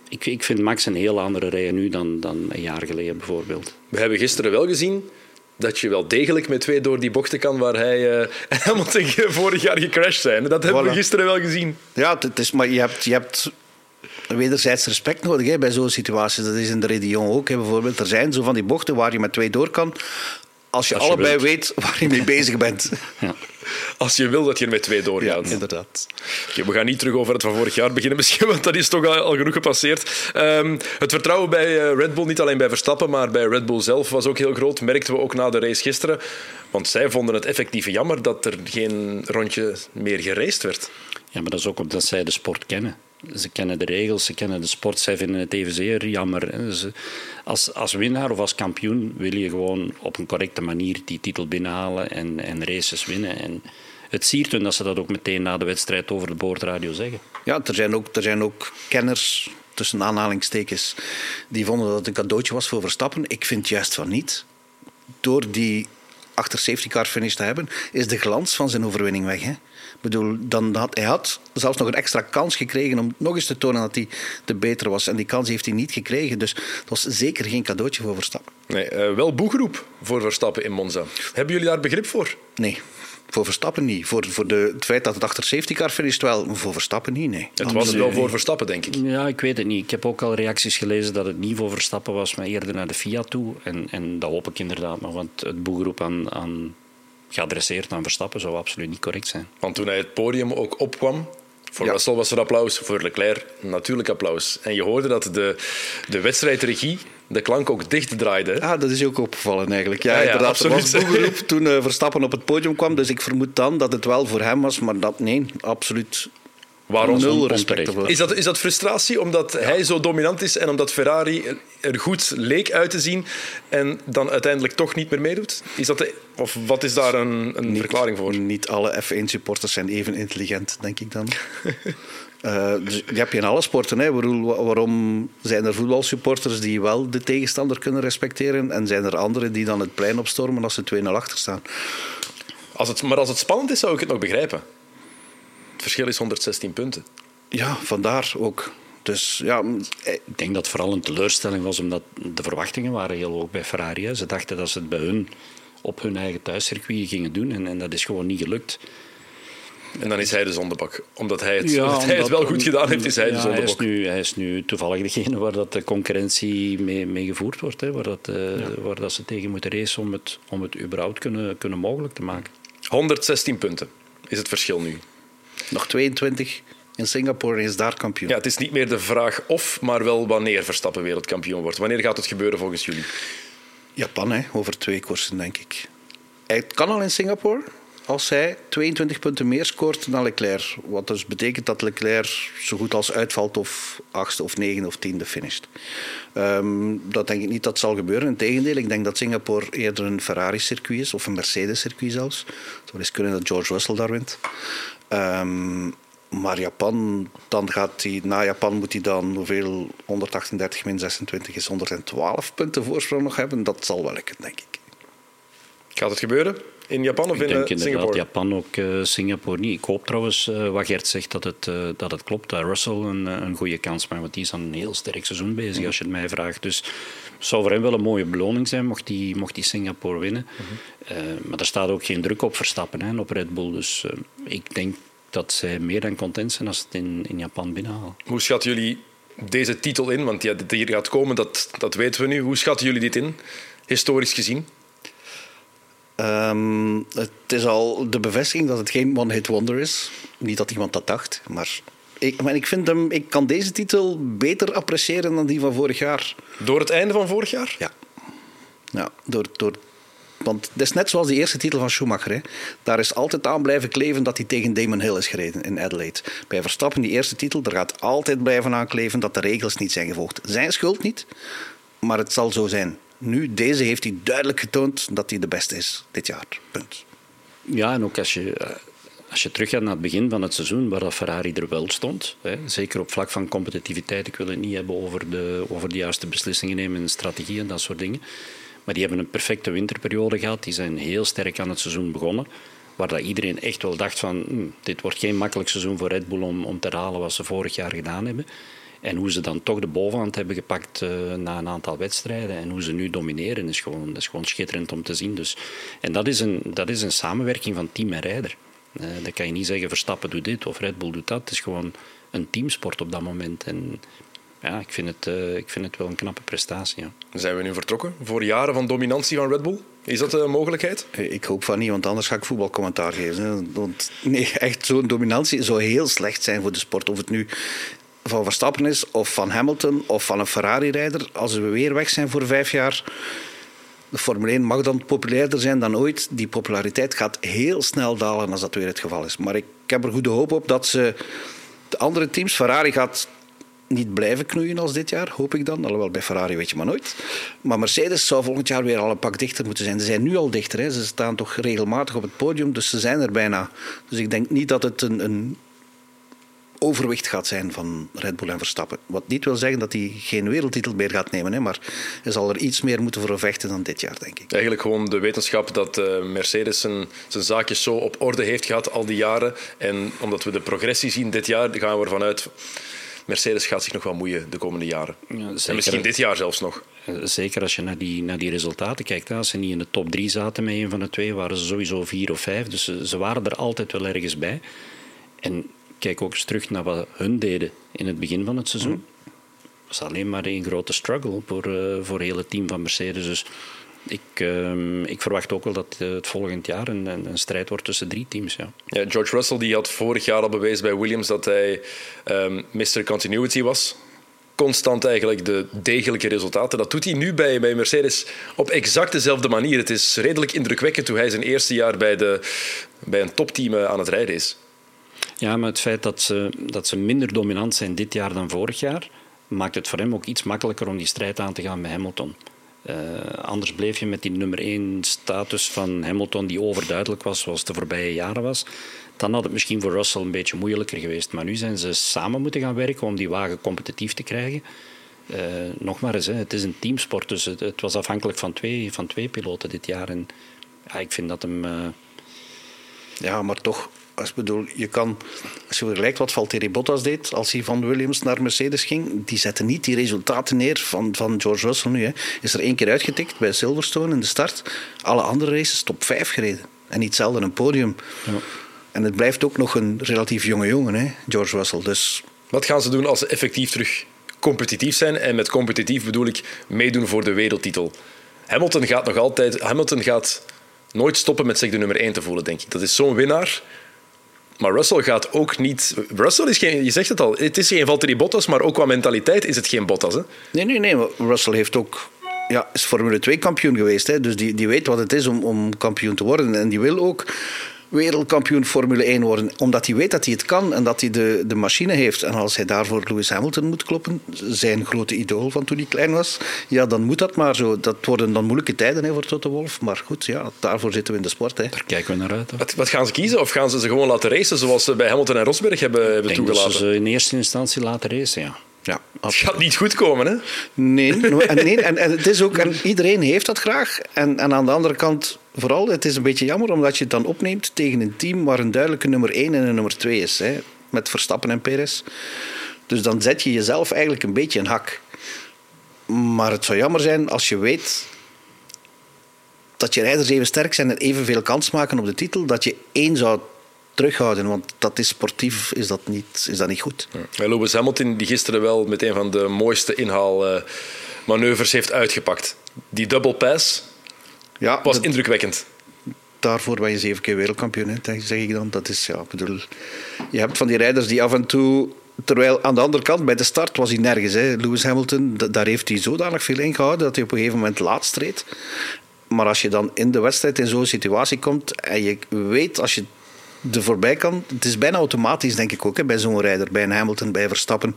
ik, ik vind Max een heel andere rijder nu dan, dan een jaar geleden bijvoorbeeld. We hebben gisteren wel gezien dat je wel degelijk met twee door die bochten kan waar hij uh, Hamilton vorig jaar gecrashed zijn. Dat hebben we gisteren wel gezien. Ja, het is, maar je hebt, je hebt wederzijds respect nodig hè, bij zo'n situaties. Dat is in de Redion ook hè, bijvoorbeeld. Er zijn zo van die bochten waar je met twee door kan. Als je, allebei weet waar je mee bezig bent. Ja. Als je wil dat je er met twee doorgaat. Ja, inderdaad. Okay, we gaan niet terug over het van vorig jaar beginnen misschien, want dat is toch al, genoeg gepasseerd. Um, het vertrouwen bij eh, Red Bull, niet alleen bij Verstappen, maar bij Red Bull zelf was ook heel groot. Merkten we ook na de race gisteren. Want zij vonden het effectief jammer dat er geen rondje meer geraced werd. Ja, maar dat is ook omdat zij de sport kennen. Ze kennen de regels, ze kennen de sport, zij vinden het evenzeer jammer. als, als winnaar of als kampioen wil je gewoon op een correcte manier die titel binnenhalen en, en races winnen. En het siert hun dat ze dat ook meteen na de wedstrijd over de boordradio zeggen. Ja, er zijn ook, er zijn ook kenners, tussen aanhalingstekens, die vonden dat het een cadeautje was voor Verstappen. Ik vind juist van niet. Door die achter safety car finish te hebben, is de glans van zijn overwinning weg. Hè? Ik bedoel, dan had, hij had zelfs nog een extra kans gekregen om nog eens te tonen dat hij de beter was. En die kans heeft hij niet gekregen. Dus het was zeker geen cadeautje voor Verstappen. Nee, uh, wel boegeroep voor Verstappen in Monza. Hebben jullie daar begrip voor? Nee. Voor Verstappen niet. Voor, voor de, het feit dat het achter safety car finisht wel, maar voor Verstappen niet, nee. Het was wel voor Verstappen, denk ik. Ja, ik weet het niet. Ik heb ook al reacties gelezen dat het niet voor Verstappen was, maar eerder naar de Fiat toe. En, en dat hoop ik inderdaad nog, want het boegeroep aan, aan geadresseerd aan Verstappen zou absoluut niet correct zijn. Want toen hij het podium ook opkwam, voor ja. Russell was er applaus, voor Leclerc natuurlijk applaus. En je hoorde dat de, de wedstrijdregie de klank ook dicht draaide. Ah, dat is ook opgevallen eigenlijk. Ja, ja, ja inderdaad. was boegeroep toen uh, Verstappen op het podium kwam. Dus ik vermoed dan dat het wel voor hem was. Maar dat, nee, absoluut Waarom? Nul respect Is dat, is dat frustratie omdat hij zo dominant is en omdat Ferrari er goed leek uit te zien en dan uiteindelijk toch niet meer meedoet? Is dat de, of wat is daar een, een verklaring voor? Niet alle F1-supporters zijn even intelligent, denk ik dan. uh, dus je hebt in alle sporten. Hè. Waarom zijn er voetbalsupporters die wel de tegenstander kunnen respecteren en zijn er anderen die dan het plein opstormen als ze 2-0 achter staan? Als het, maar als het spannend is, zou ik het nog begrijpen. Het verschil is 116 punten. Ja, vandaar ook. Dus, ja, eh, ik denk dat het vooral een teleurstelling was, omdat de verwachtingen waren heel hoog bij Ferrari. Ze dachten dat ze het bij hun op hun eigen thuiscircuit gingen doen en, en dat is gewoon niet gelukt. En dan is hij de zondebak. Omdat hij het, ja, hij het wel goed gedaan heeft, is hij ja, de zondebak. Hij is, nu, hij is nu toevallig degene waar dat de concurrentie mee, mee gevoerd wordt. Hè, waar, dat, uh, waar dat ze tegen moeten racen om het, om het überhaupt kunnen, kunnen mogelijk te maken. 116 punten is het verschil nu. Nog 22 in Singapore is daar kampioen. Ja, het is niet meer de vraag of, maar wel wanneer Verstappen wereldkampioen wordt. Wanneer gaat het gebeuren volgens jullie? Japan, hè, over twee koersen, denk ik. Het kan al in Singapore als hij 22 punten meer scoort dan Leclerc. Wat dus betekent dat Leclerc zo goed als uitvalt of achtste of negende of tiende finisht. Um, dat denk ik niet dat zal gebeuren. Integendeel, ik denk dat Singapore eerder een Ferrari-circuit is of een Mercedes-circuit zelfs. Het zou eens kunnen dat George Russell daar wint. Um, maar Japan, dan gaat hij, na Japan moet hij dan hoeveel 138 min 26 is 112 punten voorsprong nog hebben. Dat zal wel lukken, denk ik. Gaat het gebeuren? In Japan of ik in denk uh, Singapore? Japan ook, uh, Singapore niet. Ik hoop trouwens, uh, wat Gert zegt, dat het, dat het klopt. Dat Russell een, een goede kans maakt, want die is aan een heel sterk seizoen bezig, mhm. als je het mij vraagt. Dus het zou voor hem wel een mooie beloning zijn, mocht hij mocht die Singapore winnen. Mhm. maar er staat ook geen druk op Verstappen hè, op Red Bull. Dus ik denk dat zij meer dan content zijn als ze het in, in Japan binnenhalen. Hoe schatten jullie deze titel in? Want ja, dat hier gaat komen, dat, dat weten we nu. Hoe schatten jullie dit in, historisch gezien? Um, het is al de bevestiging dat het geen one-hit wonder is. Niet dat iemand dat dacht, maar ik, maar ik, vind hem, ik kan deze titel beter appreciëren dan die van vorig jaar. Door het einde van vorig jaar? Ja. ja door, door want het is net zoals die eerste titel van Schumacher. Hè. Daar is altijd aan blijven kleven dat hij tegen Damon Hill is gereden in Adelaide. Bij Verstappen, die eerste titel, er gaat altijd blijven aankleven dat de regels niet zijn gevolgd. Zijn schuld niet, maar het zal zo zijn. Nu, deze heeft hij duidelijk getoond dat hij de beste is dit jaar. Ja, en ook als je, eh, als je teruggaat naar het begin van het seizoen, waar dat Ferrari er wel stond, hè, zeker op vlak van competitiviteit, ik wil het niet hebben over de, over de juiste beslissingen nemen in strategie en dat soort dingen. Maar die hebben een perfecte winterperiode gehad. Die zijn heel sterk aan het seizoen begonnen. Waar dat iedereen echt wel dacht van, hm, dit wordt geen makkelijk seizoen voor Red Bull om, om te halen wat ze vorig jaar gedaan hebben. En hoe ze dan toch de bovenhand hebben gepakt uh, na een aantal wedstrijden en hoe ze nu domineren, is gewoon, dat is gewoon schitterend om te zien. Dus, en dat is, een, dat is een samenwerking van team en rijder. Uh, dat kan je niet zeggen, Verstappen doet dit of Red Bull doet dat. Het is gewoon een teamsport op dat moment. En ja, ik vind het, uh, ik vind het wel een knappe prestatie. Ja. Zijn we nu vertrokken voor jaren van dominantie van Red Bull? Is dat een mogelijkheid? Ik hoop van niet, want anders ga ik voetbalcommentaar geven. Want nee, echt zo'n dominantie zou heel slecht zijn voor de sport. Of het nu van Verstappen is, of van Hamilton, of van een Ferrari-rijder. Als we weer weg zijn voor vijf jaar. De Formule 1 mag dan populairder zijn dan ooit. Die populariteit gaat heel snel dalen als dat weer het geval is. Maar ik heb er goede hoop op dat ze de andere teams, Ferrari gaat niet blijven knoeien als dit jaar, hoop ik dan. Alhoewel, bij Ferrari weet je maar nooit. Maar Mercedes zou volgend jaar weer al een pak dichter moeten zijn. Ze zijn nu al dichter. Hè. Ze staan toch regelmatig op het podium, dus ze zijn er bijna. Dus ik denk niet dat het een, een overwicht gaat zijn van Red Bull en Verstappen. Wat niet wil zeggen dat hij geen wereldtitel meer gaat nemen, hè, maar hij zal er iets meer moeten voor vechten dan dit jaar, denk ik. Eigenlijk gewoon de wetenschap dat uh, Mercedes zijn, zijn zaakjes zo op orde heeft gehad al die jaren. En omdat we de progressie zien dit jaar, gaan we ervan uit... Mercedes gaat zich nog wel moeien de komende jaren. Ja, en misschien dit jaar zelfs nog. Eh, zeker als je naar die, naar die resultaten kijkt. Als ze niet in de top drie zaten met een van de twee, waren ze sowieso vier of vijf. Dus ze, ze waren er altijd wel ergens bij. En kijk ook eens terug naar wat hun deden in het begin van het seizoen. Het was alleen maar een grote struggle voor, uh, voor het hele team van Mercedes. Dus ik, uh, ik verwacht ook wel dat het volgend jaar een, een, een, strijd wordt tussen drie teams. Ja. ja. George Russell die had vorig jaar al bewezen bij Williams dat hij um, ehm, Mr. Continuity was. Constant eigenlijk de degelijke resultaten. Dat doet hij nu bij, bij Mercedes op exact dezelfde manier. Het is redelijk indrukwekkend hoe hij zijn eerste jaar bij, de, bij een topteam eh, aan het rijden is. Ja, maar het feit dat ze, dat ze minder dominant zijn dit jaar dan vorig jaar, maakt het voor hem ook iets makkelijker om die strijd aan te gaan met Hamilton. Uh, anders bleef je met die nummer 1 status van Hamilton, die overduidelijk was, zoals de voorbije jaren was. Dan had het misschien voor Russell een beetje moeilijker geweest. Maar nu zijn ze samen moeten gaan werken om die wagen competitief te krijgen. Uh, nog maar eens, hè, het is een teamsport, dus het, was afhankelijk van twee, van twee piloten dit jaar. En ja, ik vind dat hem. Uh... Ja, maar toch, als, bedoel, je kan, als je vergelijkt wat Valtteri Bottas deed als hij van Williams naar Mercedes ging, die zetten niet die resultaten neer van, van George Russell nu. Hè. Is er één keer uitgetikt bij Silverstone in de start. Alle andere races top 5 gereden. En niet zelden een podium. Ja. En het blijft ook nog een relatief jonge jongen, hè, George Russell. Dus... Wat gaan ze doen als ze effectief terug competitief zijn? En met competitief bedoel ik meedoen voor de wereldtitel. Hamilton gaat nog altijd... Hamilton gaat nooit stoppen met zich de nummer 1 te voelen, denk ik. Dat is zo'n winnaar maar Russell gaat ook niet. Russell is geen. Je zegt het al. Het is geen Valtteri Bottas, maar ook qua mentaliteit is het geen Bottas. Hè? Nee, nee, nee. Russell heeft ook. Ja, is Formule 2 kampioen geweest. Hè? Dus die, die weet wat het is om, om kampioen te worden. En die wil ook wereldkampioen Formule 1 worden. Omdat hij weet dat hij het kan en dat hij de, de machine heeft. En als hij daarvoor Lewis Hamilton moet kloppen, zijn grote idool van toen hij klein was, ja, dan moet dat maar zo. Dat worden dan moeilijke tijden hè, voor Toto Wolf. Maar goed, ja, daarvoor zitten we in de sport. Hè. Daar kijken we naar uit. Wat, wat, gaan ze kiezen? Of gaan ze ze gewoon laten racen zoals ze bij Hamilton en Rosberg hebben, hebben toegelaten? ze in eerste instantie laten racen, ja. Ja, het gaat niet goed komen, hè? Nee, en, nee, en, en, het is ook, en iedereen heeft dat graag. En, en aan de andere kant, vooral, het is een beetje jammer omdat je het dan opneemt tegen een team waar een duidelijke nummer 1 en een nummer 2 is. Hè, met Verstappen en Perez. Dus dan zet je jezelf eigenlijk een beetje een hak. Maar het zou jammer zijn als je weet dat je rijders even sterk zijn en evenveel kans maken op de titel, dat je één zou terughouden, want dat is sportief, is dat niet, is dat niet goed. Ja. Lewis Hamilton, die gisteren wel met een van de mooiste inhaalmanoeuvres heeft uitgepakt. Die double pass ja, was indrukwekkend. Daarvoor ben je zeven keer wereldkampioen, hè, zeg ik dan. Dat is, ja, bedoel, je hebt van die rijders die af en toe Terwijl aan de andere kant, bij de start was hij nergens. Hè. Lewis Hamilton, daar heeft hij zodanig veel ingehouden dat hij op een gegeven moment laatst reed. Maar als je dan in de wedstrijd in zo'n situatie komt en je weet als je de voorbij kan. Het is bijna automatisch, denk ik ook, hè, bij zo'n rijder. Bij een Hamilton, bij Verstappen.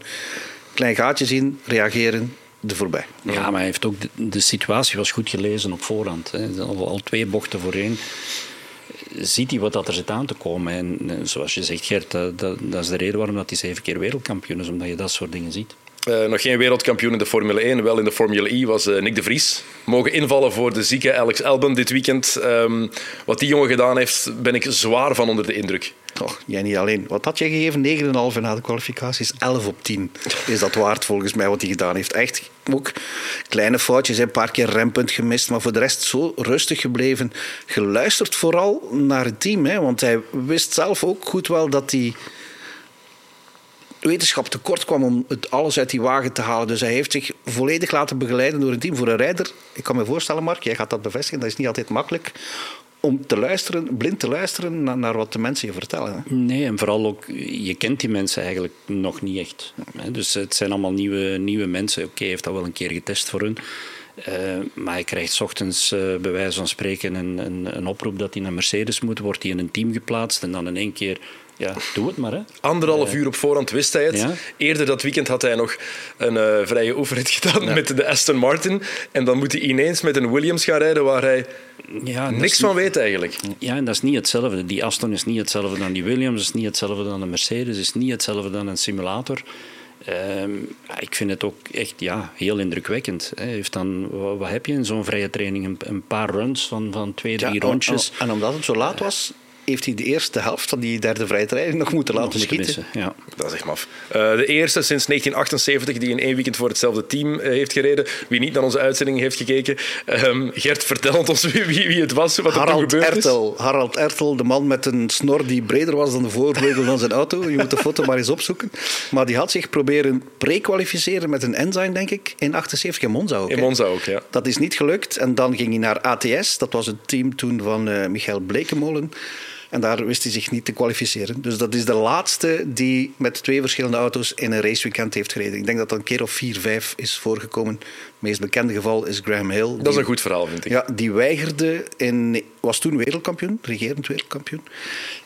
Klein gaatje zien, reageren, de voorbij. Ja, maar hij heeft ook de, situatie was goed gelezen op voorhand. Hè. Al, twee bochten voorheen ziet hij wat dat er zit aan te komen. En eh, zoals je zegt, Gert, dat, dat, dat is de reden waarom dat hij zeven keer wereldkampioen is, omdat je dat soort dingen ziet. Uh, nog geen wereldkampioen in de Formule 1, wel in de Formule E was uh, Nick de Vries. Mogen invallen voor de zieke Alex Albon dit weekend. Um, wat die jongen gedaan heeft, ben ik zwaar van onder de indruk. Toch, jij niet alleen. Wat had je gegeven? 9,5 na de kwalificaties, 11 op 10. Is dat waard volgens mij wat hij gedaan heeft? Echt ook kleine foutjes, een paar keer rempunt gemist, maar voor de rest zo rustig gebleven. Geluisterd vooral naar het team, hè, want hij wist zelf ook goed wel dat hij wetenschap tekort kwam om het alles uit die wagen te halen. Dus hij heeft zich volledig laten begeleiden door een team. Voor een rijder, ik kan me voorstellen, Mark, jij gaat dat bevestigen, dat is niet altijd makkelijk om te luisteren, blind te luisteren naar, naar, wat de mensen je vertellen. Nee, en vooral ook, je kent die mensen eigenlijk nog niet echt. Dus het zijn allemaal nieuwe, nieuwe mensen. Oké, hij heeft dat wel een keer getest voor hun. Uh, maar hij krijgt ochtends uh, bij wijze van spreken een, een, een, oproep dat hij naar Mercedes moet. Wordt hij in een team geplaatst en dan in één keer ja, doe het maar. Hè. Anderhalf uur op voorhand wist hij het. Ja. Eerder dat weekend had hij nog een eh, vrije oefenrit gedaan met de Aston Martin. En dan moet hij ineens met een Williams gaan rijden waar hij Ja, niks van weet eigenlijk. Ja, en dat is niet hetzelfde. Die Aston is niet hetzelfde dan die Williams, is niet hetzelfde dan een Mercedes, is niet hetzelfde dan een simulator. Ehm, ik vind het ook echt ja, heel indrukwekkend. Hij heeft dan, wat, wat heb je in zo'n vrije training? Een, een paar runs van, van twee, drie Ja, rondjes. En, en omdat het zo laat was, heeft hij de eerste helft van die derde vrije training nog moeten laten Nog schieten. missen, Ja. Dat is echt maf. Eh, de eerste sinds 1978 die in één weekend voor hetzelfde team eh, heeft gereden. Wie niet naar onze uitzending heeft gekeken. Ehm, Gert, vertel ons wie, wie, wie het was, wat er toen gebeurd is. Ertel. Harald Ertel, de man met een snor die breder was dan de voorvleugel van zijn auto. Je moet de foto maar eens opzoeken. Maar die had zich proberen pre-kwalificeren met een Enzyme, denk ik, in 78 in Monza ook. In. Monza ook, ja. Dat is niet gelukt. En dan ging hij naar ATS. Dat was het team toen van eh, Michael Blekemolen. En daar wist hij zich niet te kwalificeren. Dus dat is de laatste die met twee verschillende auto's in een raceweekend heeft gereden. Ik denk dat dat een keer of vier, vijf is voorgekomen. Het meest bekende geval is Graham Hill. Dat is een goed verhaal, vind ik. Ja, die weigerde in, was toen wereldkampioen, regerend wereldkampioen.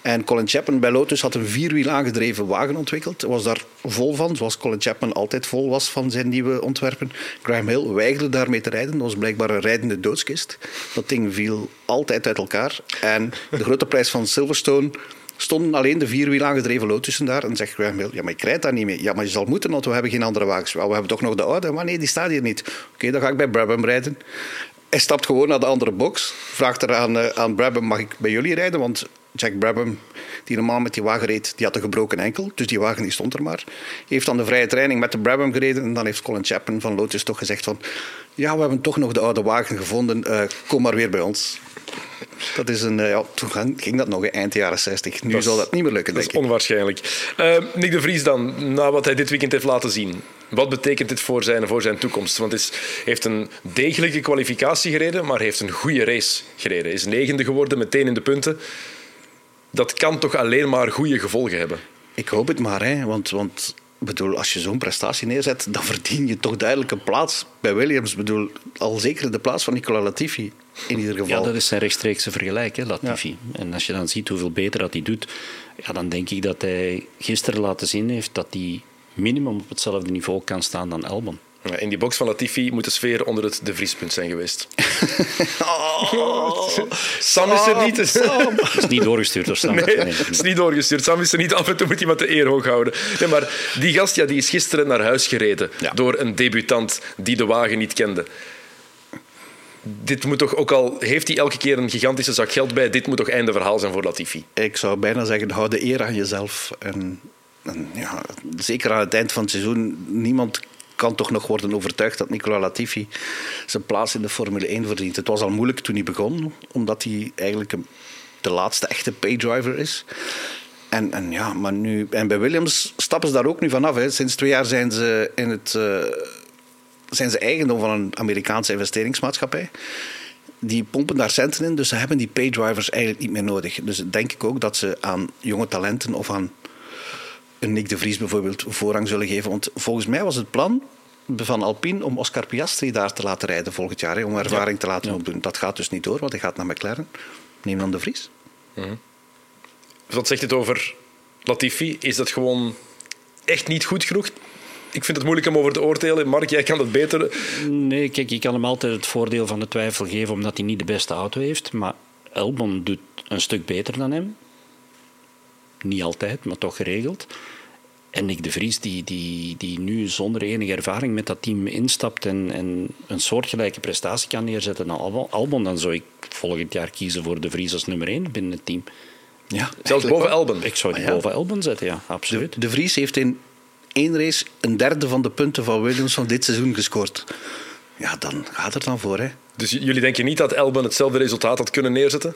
En Colin Chapman bij Lotus had een vierwiel aangedreven wagen ontwikkeld. Was daar vol van, zoals Colin Chapman altijd vol was van zijn nieuwe ontwerpen. Graham Hill weigerde daarmee te rijden. Dat was blijkbaar een rijdende doodskist. Dat ding viel altijd uit elkaar. En de grote prijs van Silverstone stonden alleen de vierwiel aangedreven Lotussen daar. En zegt Graham ja, maar ik rijd daar niet mee. Ja, maar je zal moeten, want we hebben geen andere wagens. We hebben toch nog de oude? Maar nee, die staat hier niet. Oké, dan ga ik bij Brabham rijden. Hij stapt gewoon naar de andere box. Vraagt er aan, eh, aan Brabham, mag ik bij jullie rijden? Want Jack Brabham, die normaal met die wagen reed, die had een gebroken enkel. Dus die wagen die stond er maar. Heeft dan de vrije training met de Brabham gereden. En dan heeft Colin Chapman van Lotus toch gezegd van... Ja, we hebben toch nog de oude wagen gevonden. Eh, kom maar weer bij ons. Dat is een, eh, ja, toen ging- dat nog in eind jaren 60. Nu Dat zal dat niet meer lukken, Dat denk is ik. onwaarschijnlijk. Eh, Nick de Vries dan, na wat hij dit weekend heeft laten zien. Wat betekent dit voor zijn, voor zijn toekomst? Want hij heeft een degelijke kwalificatie gereden, maar heeft een goede race gereden. Is negende geworden, meteen in de punten. Dat kan toch alleen maar goede gevolgen hebben? Ik hoop het maar, hè. Want, want bedoel, als je zo'n prestatie neerzet, dan verdien je toch duidelijk een plaats bij Williams. Ik bedoel, al zeker de plaats van Nicola Latifi, in ieder geval. Ja, dat is zijn rechtstreekse vergelijk, hè, Latifi. En als je dan ziet hoeveel beter dat hij doet, ja, dan denk ik dat hij gisteren laten zien heeft dat hij minimum op hetzelfde niveau kan staan dan Albon. Ja, In die box van Latifi moet de sfeer onder het de Vriespunt zijn geweest. Oh, Sam is er niet. Dat is niet doorgestuurd door Sam. Nee, Nee. het is niet doorgestuurd. Sam is er niet af en toe moet iemand de eer hoog houden. Nee, maar die gast ja, die is gisteren naar huis gereden Ja. door een debutant die de wagen niet kende. Dit moet toch ook al heeft hij elke keer een gigantische zak geld bij, dit moet toch einde verhaal zijn voor Latifi. Ik zou bijna zeggen, hou de eer aan jezelf. En, ja, zeker aan het eind van het seizoen, niemand kan toch nog worden overtuigd dat Nicola Latifi zijn plaats in de Formule 1 verdient. Het was al moeilijk toen hij begon, omdat hij eigenlijk de laatste echte paydriver is. En, en, ja, maar nu, en bij Williams stappen ze daar ook nu vanaf. Hè. Sinds twee jaar zijn ze, in het, eh, zijn ze eigendom van een Amerikaanse investeringsmaatschappij die pompen daar centen in, dus ze hebben die paydrivers eigenlijk niet meer nodig. Dus denk ik ook dat ze aan jonge talenten of aan een Nick de Vries bijvoorbeeld voorrang zullen geven. Want volgens mij was het plan van Alpine om Oscar Piastri daar te laten rijden volgend jaar, hè, om ervaring te laten opdoen. Dat gaat dus niet door, want hij gaat naar McLaren. Neem dan de Vries. Wat zegt het over Latifi? Is dat gewoon echt niet goed genoeg? Ik vind het moeilijk om over te oordelen. Mark, jij kan het beter. Nee, kijk, je kan hem altijd het voordeel van de twijfel geven omdat hij niet de beste auto heeft. Maar Albon doet een stuk beter dan hem. Niet altijd, maar toch geregeld. En Nick de Vries, die, die, die nu zonder enige ervaring met dat team instapt en, en een soortgelijke prestatie kan neerzetten dan Albon, Albon, dan zou ik volgend jaar kiezen voor de Vries als nummer 1 binnen het team. Ja, Zelfs boven Elben. Ik zou die Ah, ja. boven Albon zetten, ja, absoluut. De, de Vries heeft in één race een derde van de punten van Williams van dit seizoen gescoord. Ja, dan gaat het dan voor, hè. Dus jullie denken niet dat Elben hetzelfde resultaat had kunnen neerzetten?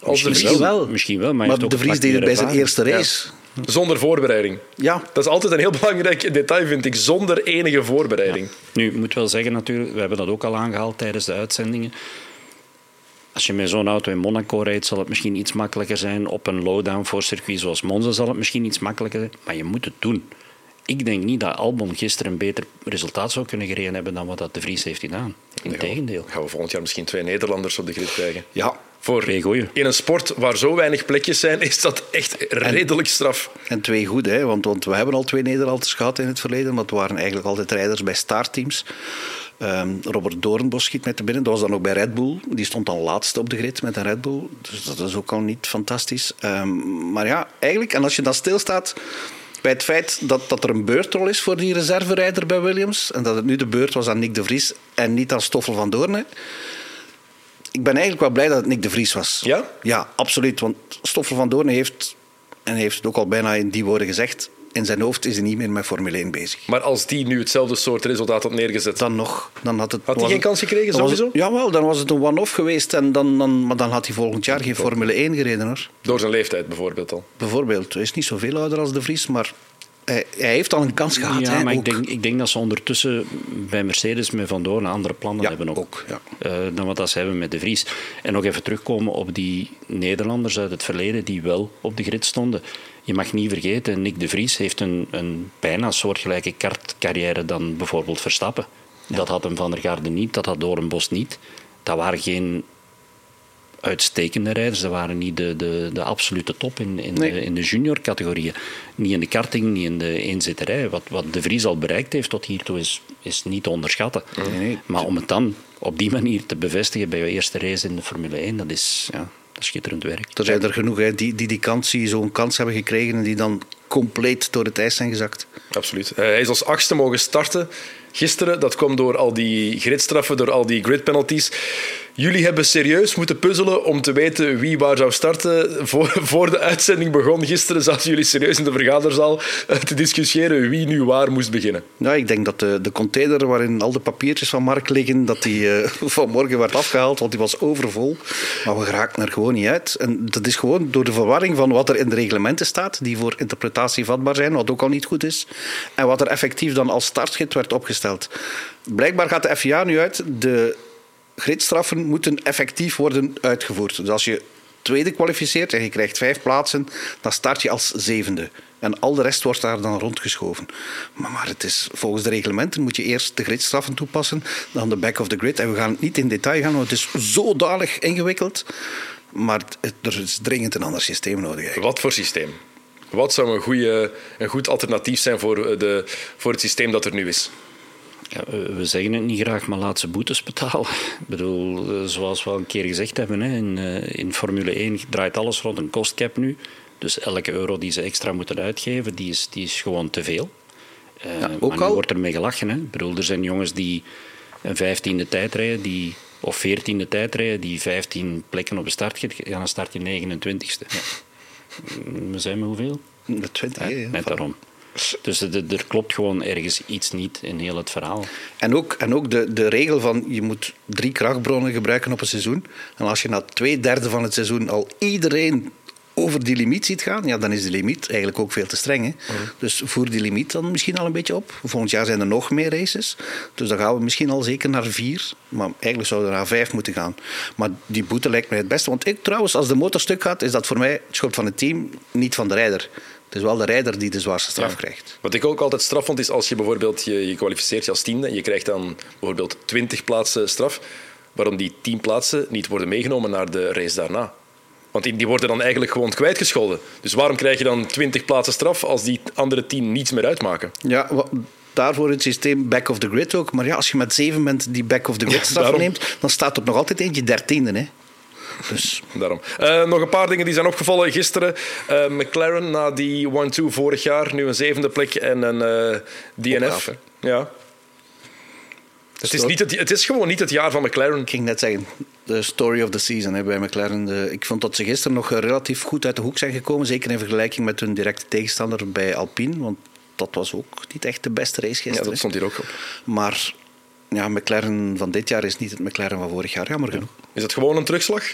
Als Misschien wel. Misschien wel, maar, de een Vries deed het bij zijn eerste race. Zonder voorbereiding. Ja, Dat is altijd een heel belangrijk detail, vind ik. Zonder enige voorbereiding. Nu, ik moet wel zeggen natuurlijk, we hebben dat ook al aangehaald tijdens de uitzendingen. Als je met zo'n auto in Monaco rijdt, zal het misschien iets makkelijker zijn. Op een low-down voor circuit zoals Monza zal het misschien iets makkelijker zijn. Maar je moet het doen. Ik denk niet dat Albon gisteren een beter resultaat zou kunnen gereden hebben dan wat dat de Vries heeft gedaan. Integendeel. Gaan we volgend jaar misschien twee Nederlanders op de grid krijgen? ja. Voor Voor Twee goeie. in een sport waar zo weinig plekjes zijn, is dat echt redelijk straf. En twee goed, hè? Want, want we hebben al twee Nederlanders gehad in het verleden, maar het waren eigenlijk altijd rijders bij startteams. Ehm, Robert Doornbos schiet met de binnen, dat was dan ook bij Red Bull. Die stond dan laatste op de grid met een Red Bull, dus dat is ook al niet fantastisch. Ehm, maar ja, eigenlijk, en als je dan stilstaat bij het feit dat, dat er een beurtrol is voor die reserverijder bij Williams, en dat het nu de beurt was aan Nick de Vries en niet aan Stoffel van Doorne. Ik ben eigenlijk wel blij dat het Nick de Vries was. Ja? Ja, absoluut. Want Stoffel van Doorne heeft, en heeft het ook al bijna in die woorden gezegd, in zijn hoofd is hij niet meer met Formule 1 bezig. Maar als die nu hetzelfde soort resultaat had neergezet, Dan nog, dan had het... Had hij geen het- kans gekregen, sowieso? Jawel, dan was het een one-off geweest. En dan, dan, maar dan had hij volgend jaar geen Formule 1 gereden, hoor. door zijn leeftijd bijvoorbeeld al. Bijvoorbeeld, hij is niet zoveel ouder als De Vries, maar hij, hij heeft al een kans gehad. ja, hè, maar ik denk, ik denk dat ze ondertussen bij Mercedes met Van Doorn andere plannen Ja, hebben ook, ook, ja. eh, dan wat dat ze hebben met De Vries. En nog even terugkomen op die Nederlanders uit het verleden die wel op de grid stonden. Je mag niet vergeten, Nick De Vries heeft een, een bijna soortgelijke kartcarrière dan bijvoorbeeld Verstappen. Dat had een Van der Garde niet, dat had Doornbos niet. Dat waren geen uitstekende rijders. Dat waren niet de, de, de absolute top in, in, Nee. de, in de junior-categorieën. Niet in de karting, niet in de eenzitterij. Wat, wat De Vries al bereikt heeft tot hiertoe is, is niet te onderschatten. Nee, nee. Maar om het dan op die manier te bevestigen bij je eerste race in de Formule 1, dat is, ja, dat is schitterend werk. Er zijn er genoeg hè, die, die die kans, die zo'n kans hebben gekregen en die dan compleet door het ijs zijn gezakt. Absoluut. Eh, hij is als achtste mogen starten gisteren. Dat kwam door al die gridstraffen, door al die grid penalties. Jullie hebben serieus moeten puzzelen om te weten wie waar zou starten. Voor, voor de uitzending begon gisteren zaten jullie serieus in de vergaderzaal eh, te discussiëren wie nu waar moest beginnen. Nou, ik denk dat de, de container waarin al de papiertjes van Mark liggen, dat die eh, vanmorgen werd afgehaald, want die was overvol. Maar we geraakten er gewoon niet uit. En dat is gewoon door de verwarring van wat er in de reglementen staat, die voor interpretatie vatbaar zijn, wat ook al niet goed is, en wat er effectief dan als startschrift werd opgesteld. Blijkbaar gaat de FIA nu uit, de gridstraffen moeten effectief worden uitgevoerd. Dus als je tweede kwalificeert en je krijgt vijf plaatsen, dan start je als zevende. En al de rest wordt daar dan rondgeschoven. Maar, maar het is, volgens de reglementen moet je eerst de gridstraffen toepassen, dan de back of the grid. En we gaan niet in detail gaan, want het is zodanig ingewikkeld. Maar het- er is dringend een ander systeem nodig. Wat voor systeem? Wat zou een, goede, een goed alternatief zijn voor, eh, de, voor het systeem dat er nu is? Ja, we zeggen het niet graag, maar laat ze boetes betalen. Ik bedoel, eh, zoals we al een keer gezegd hebben, hè, in, eh, in Formule 1 draait alles rond een kostcap nu. Dus elke euro die ze extra moeten uitgeven, die is, die is gewoon te veel. Eh, ook maar nu al- wordt er mee gelachen. Hè. Ik bedoel, er zijn jongens die een vijftiende tijd rijden, die, of veertiende tijd rijden, die 15 plekken op de start gaan, ja, dan start je 29ste. We zijn met hoeveel? De 20, hè, ja. Net daarom. Dus er, er klopt gewoon ergens iets niet in heel het verhaal. En ook, en ook de, de regel van je moet drie krachtbronnen gebruiken op een seizoen. En als je na twee derde van het seizoen al iedereen over die limiet ziet gaan, ja, dan is de limiet eigenlijk ook veel te streng. Hè? Dus voer die limiet dan misschien al een beetje op. Volgend jaar zijn er nog meer races. Dus dan gaan we misschien al zeker naar vier. Maar eigenlijk zouden we naar vijf moeten gaan. Maar die boete lijkt mij het beste. Want ik trouwens, als de motor stuk gaat, is dat voor mij het schuld van het team, niet van de rijder. Het is wel de rijder die de zwaarste straf krijgt. Wat ik ook altijd straf vond, is als je bijvoorbeeld je, je kwalificeert je als tiende en je krijgt dan bijvoorbeeld 20 plaatsen straf, waarom die 10 plaatsen niet worden meegenomen naar de race daarna. Want die, worden dan eigenlijk gewoon kwijtgescholden. Dus waarom krijg je dan 20 plaatsen straf als die andere 10 niets meer uitmaken? Ja, daarvoor het systeem back of the grid ook. Maar ja, als je met zeven bent die back of the grid straf neemt, dan staat er nog altijd eentje dertiende. Hè? Dus Daarom. Eh, nog een paar dingen die zijn opgevallen gisteren. Eh, McLaren na die 1-2 vorig jaar, nu een zevende plek en een eh, DNF. Ja. Het is, niet het, het is gewoon niet het jaar van McLaren. ik ging net zeggen, de story of the season hè, bij McLaren. De, ik vond dat ze gisteren nog relatief goed uit de hoek zijn gekomen. Zeker in vergelijking met hun directe tegenstander bij Alpine. Want dat was ook niet echt de beste race Ja, gisteren. dat hè. stond hier ook op. Maar ja, McLaren van dit jaar is niet het McLaren van vorig jaar. Jammer genoeg. Is het gewoon een terugslag?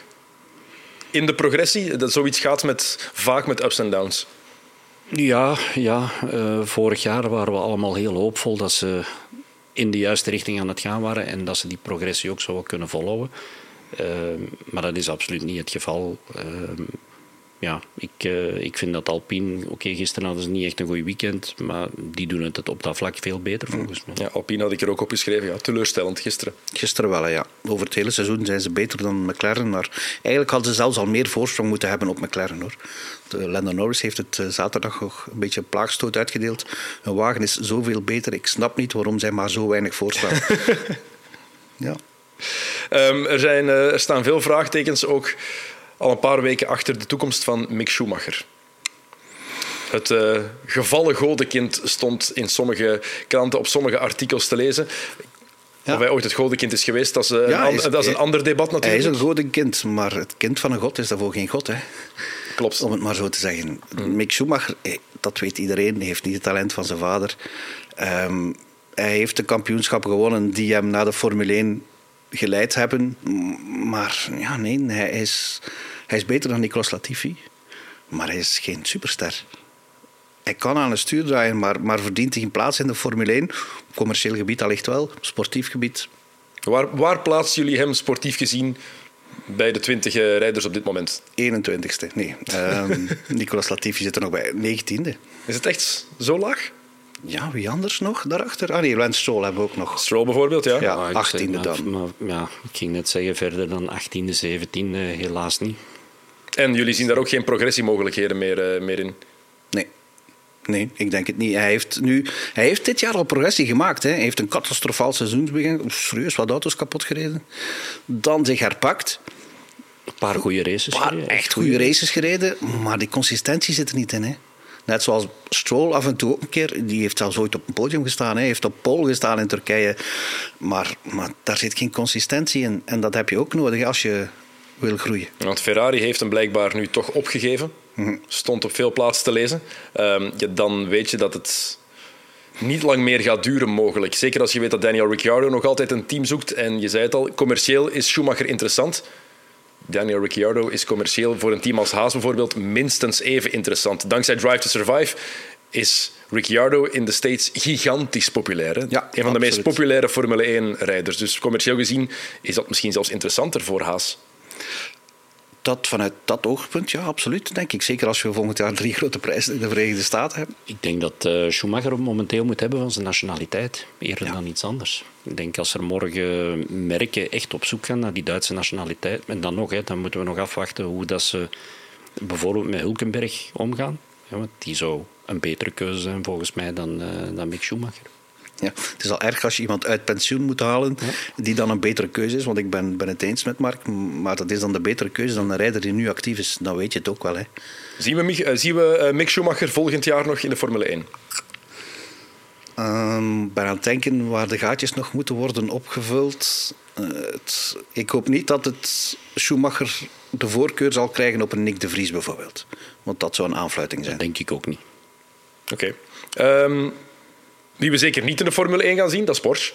In de progressie? Dat zoiets gaat met, vaak met ups en downs. Ja, ja eh, vorig jaar waren we allemaal heel hoopvol dat ze in de juiste richting aan het gaan waren en dat ze die progressie ook zouden kunnen volhouden. Eh, maar dat is absoluut niet het geval. Eh, ja, ik, uh, ik vind dat Alpine... Oké, gisteren hadden ze niet echt een goed weekend, maar die doen het op dat vlak veel beter volgens mij. Ja, Alpine had ik er ook op geschreven. Ja, teleurstellend gisteren. Gisteren wel, ja. Over het hele seizoen zijn ze beter dan McLaren. Maar eigenlijk hadden ze zelfs al meer voorsprong moeten hebben op McLaren. Hoor. De Lando Norris heeft het uh, zaterdag nog een beetje een plaagstoot uitgedeeld. Een wagen is zoveel beter. Ik snap niet waarom zij maar zo weinig voorstaan. ja. Um, er, zijn, uh, er staan veel vraagtekens ook al een paar weken achter de toekomst van Mick Schumacher. Het uh, gevallen godenkind stond in sommige kranten op sommige artikels te lezen. Ja. Of hij ooit het godenkind is geweest, dat is, uh, ja, een, dat is een ander debat natuurlijk. Hij is een godenkind, maar het kind van een god is daarvoor geen god. Hè? Klopt. Om het maar zo te zeggen. Mm. Mick Schumacher, eh, dat weet iedereen, heeft niet het talent van zijn vader. Um, hij heeft de kampioenschappen gewonnen die hem naar de Formule 1 geleid hebben. Maar ja, nee, hij is, hij is beter dan Nicolas Latifi. Maar hij is geen superster. Hij kan aan een stuur draaien, maar, maar verdient hij geen plaats in de Formule 1. Op commercieel gebied allicht wel, sportief gebied. Waar, waar plaatsen jullie hem sportief gezien bij de 20 rijders op dit moment? 21ste, nee. Um, Nicolas Latifi zit er nog bij, 19e. Is het echt zo laag? Ja, wie anders nog daarachter? Ah nee, Lance Stroll hebben we ook nog. Stroll bijvoorbeeld, ja. Ja, 18e dan. Maar, ja, ik ging net zeggen, verder dan 18e, 17e, helaas niet. En jullie zien daar ook geen progressiemogelijkheden meer, uh, meer in? Nee. Nee, ik denk het niet. Hij heeft, nu, hij heeft dit jaar al progressie gemaakt. Hè. Hij heeft een catastrofaal seizoensbegin. Serieus, wat auto's kapot gereden. Dan zich herpakt. Een paar goede races paar gereden. Echt goede races gereden. Maar die consistentie zit er niet in. Hè. Net zoals Stroll af en toe ook een keer, die heeft zelfs ooit op een podium gestaan, hij heeft op pole gestaan in Turkije. Maar, maar daar zit geen consistentie in. En dat heb je ook nodig als je wil groeien. Want Ferrari heeft hem blijkbaar nu toch opgegeven. Mhm. Stond op veel plaatsen te lezen. Um, ja, dan weet je dat het niet lang meer gaat duren mogelijk. Zeker als je weet dat Daniel Ricciardo nog altijd een team zoekt. En je zei het al, commercieel is Schumacher interessant. Daniel Ricciardo is commercieel voor een team als Haas bijvoorbeeld minstens even interessant. Dankzij Drive to Survive is Ricciardo in de States gigantisch populair. Hè? Ja, een van de meest populaire Formule 1-rijders. Dus commercieel gezien is dat misschien zelfs interessanter voor Haas dat vanuit dat oogpunt, ja, absoluut, denk ik. Zeker als we volgend jaar drie grote prijzen in de Verenigde Staten hebben. Ik denk dat uh, Schumacher momenteel moet hebben van zijn nationaliteit, eerder dan iets anders. Ik denk als er morgen merken echt op zoek gaan naar die Duitse nationaliteit, en dan nog, hè, dan moeten we nog afwachten hoe dat ze bijvoorbeeld met Hulkenberg omgaan. Ja, want die zou een betere keuze zijn volgens mij dan, uh, dan Mick Schumacher. Ja, het is al erg als je iemand uit pensioen moet halen die dan een betere keuze is. Want ik ben, ben het eens met Mark, maar dat is dan de betere keuze dan een rijder die nu actief is. Dan weet je het ook wel. Hè. Zien we, uh, zien we uh, Mick Schumacher volgend jaar nog in de Formule 1? Um, ik ben aan het denken waar de gaatjes nog moeten worden opgevuld. Uh, het, ik hoop niet dat het Schumacher de voorkeur zal krijgen op een Nick de Vries bijvoorbeeld. Want dat zou een aanfluiting zijn. Dat denk ik ook niet. Oké. Okay. Um, wie we zeker niet in de Formule 1 gaan zien, dat is Porsche.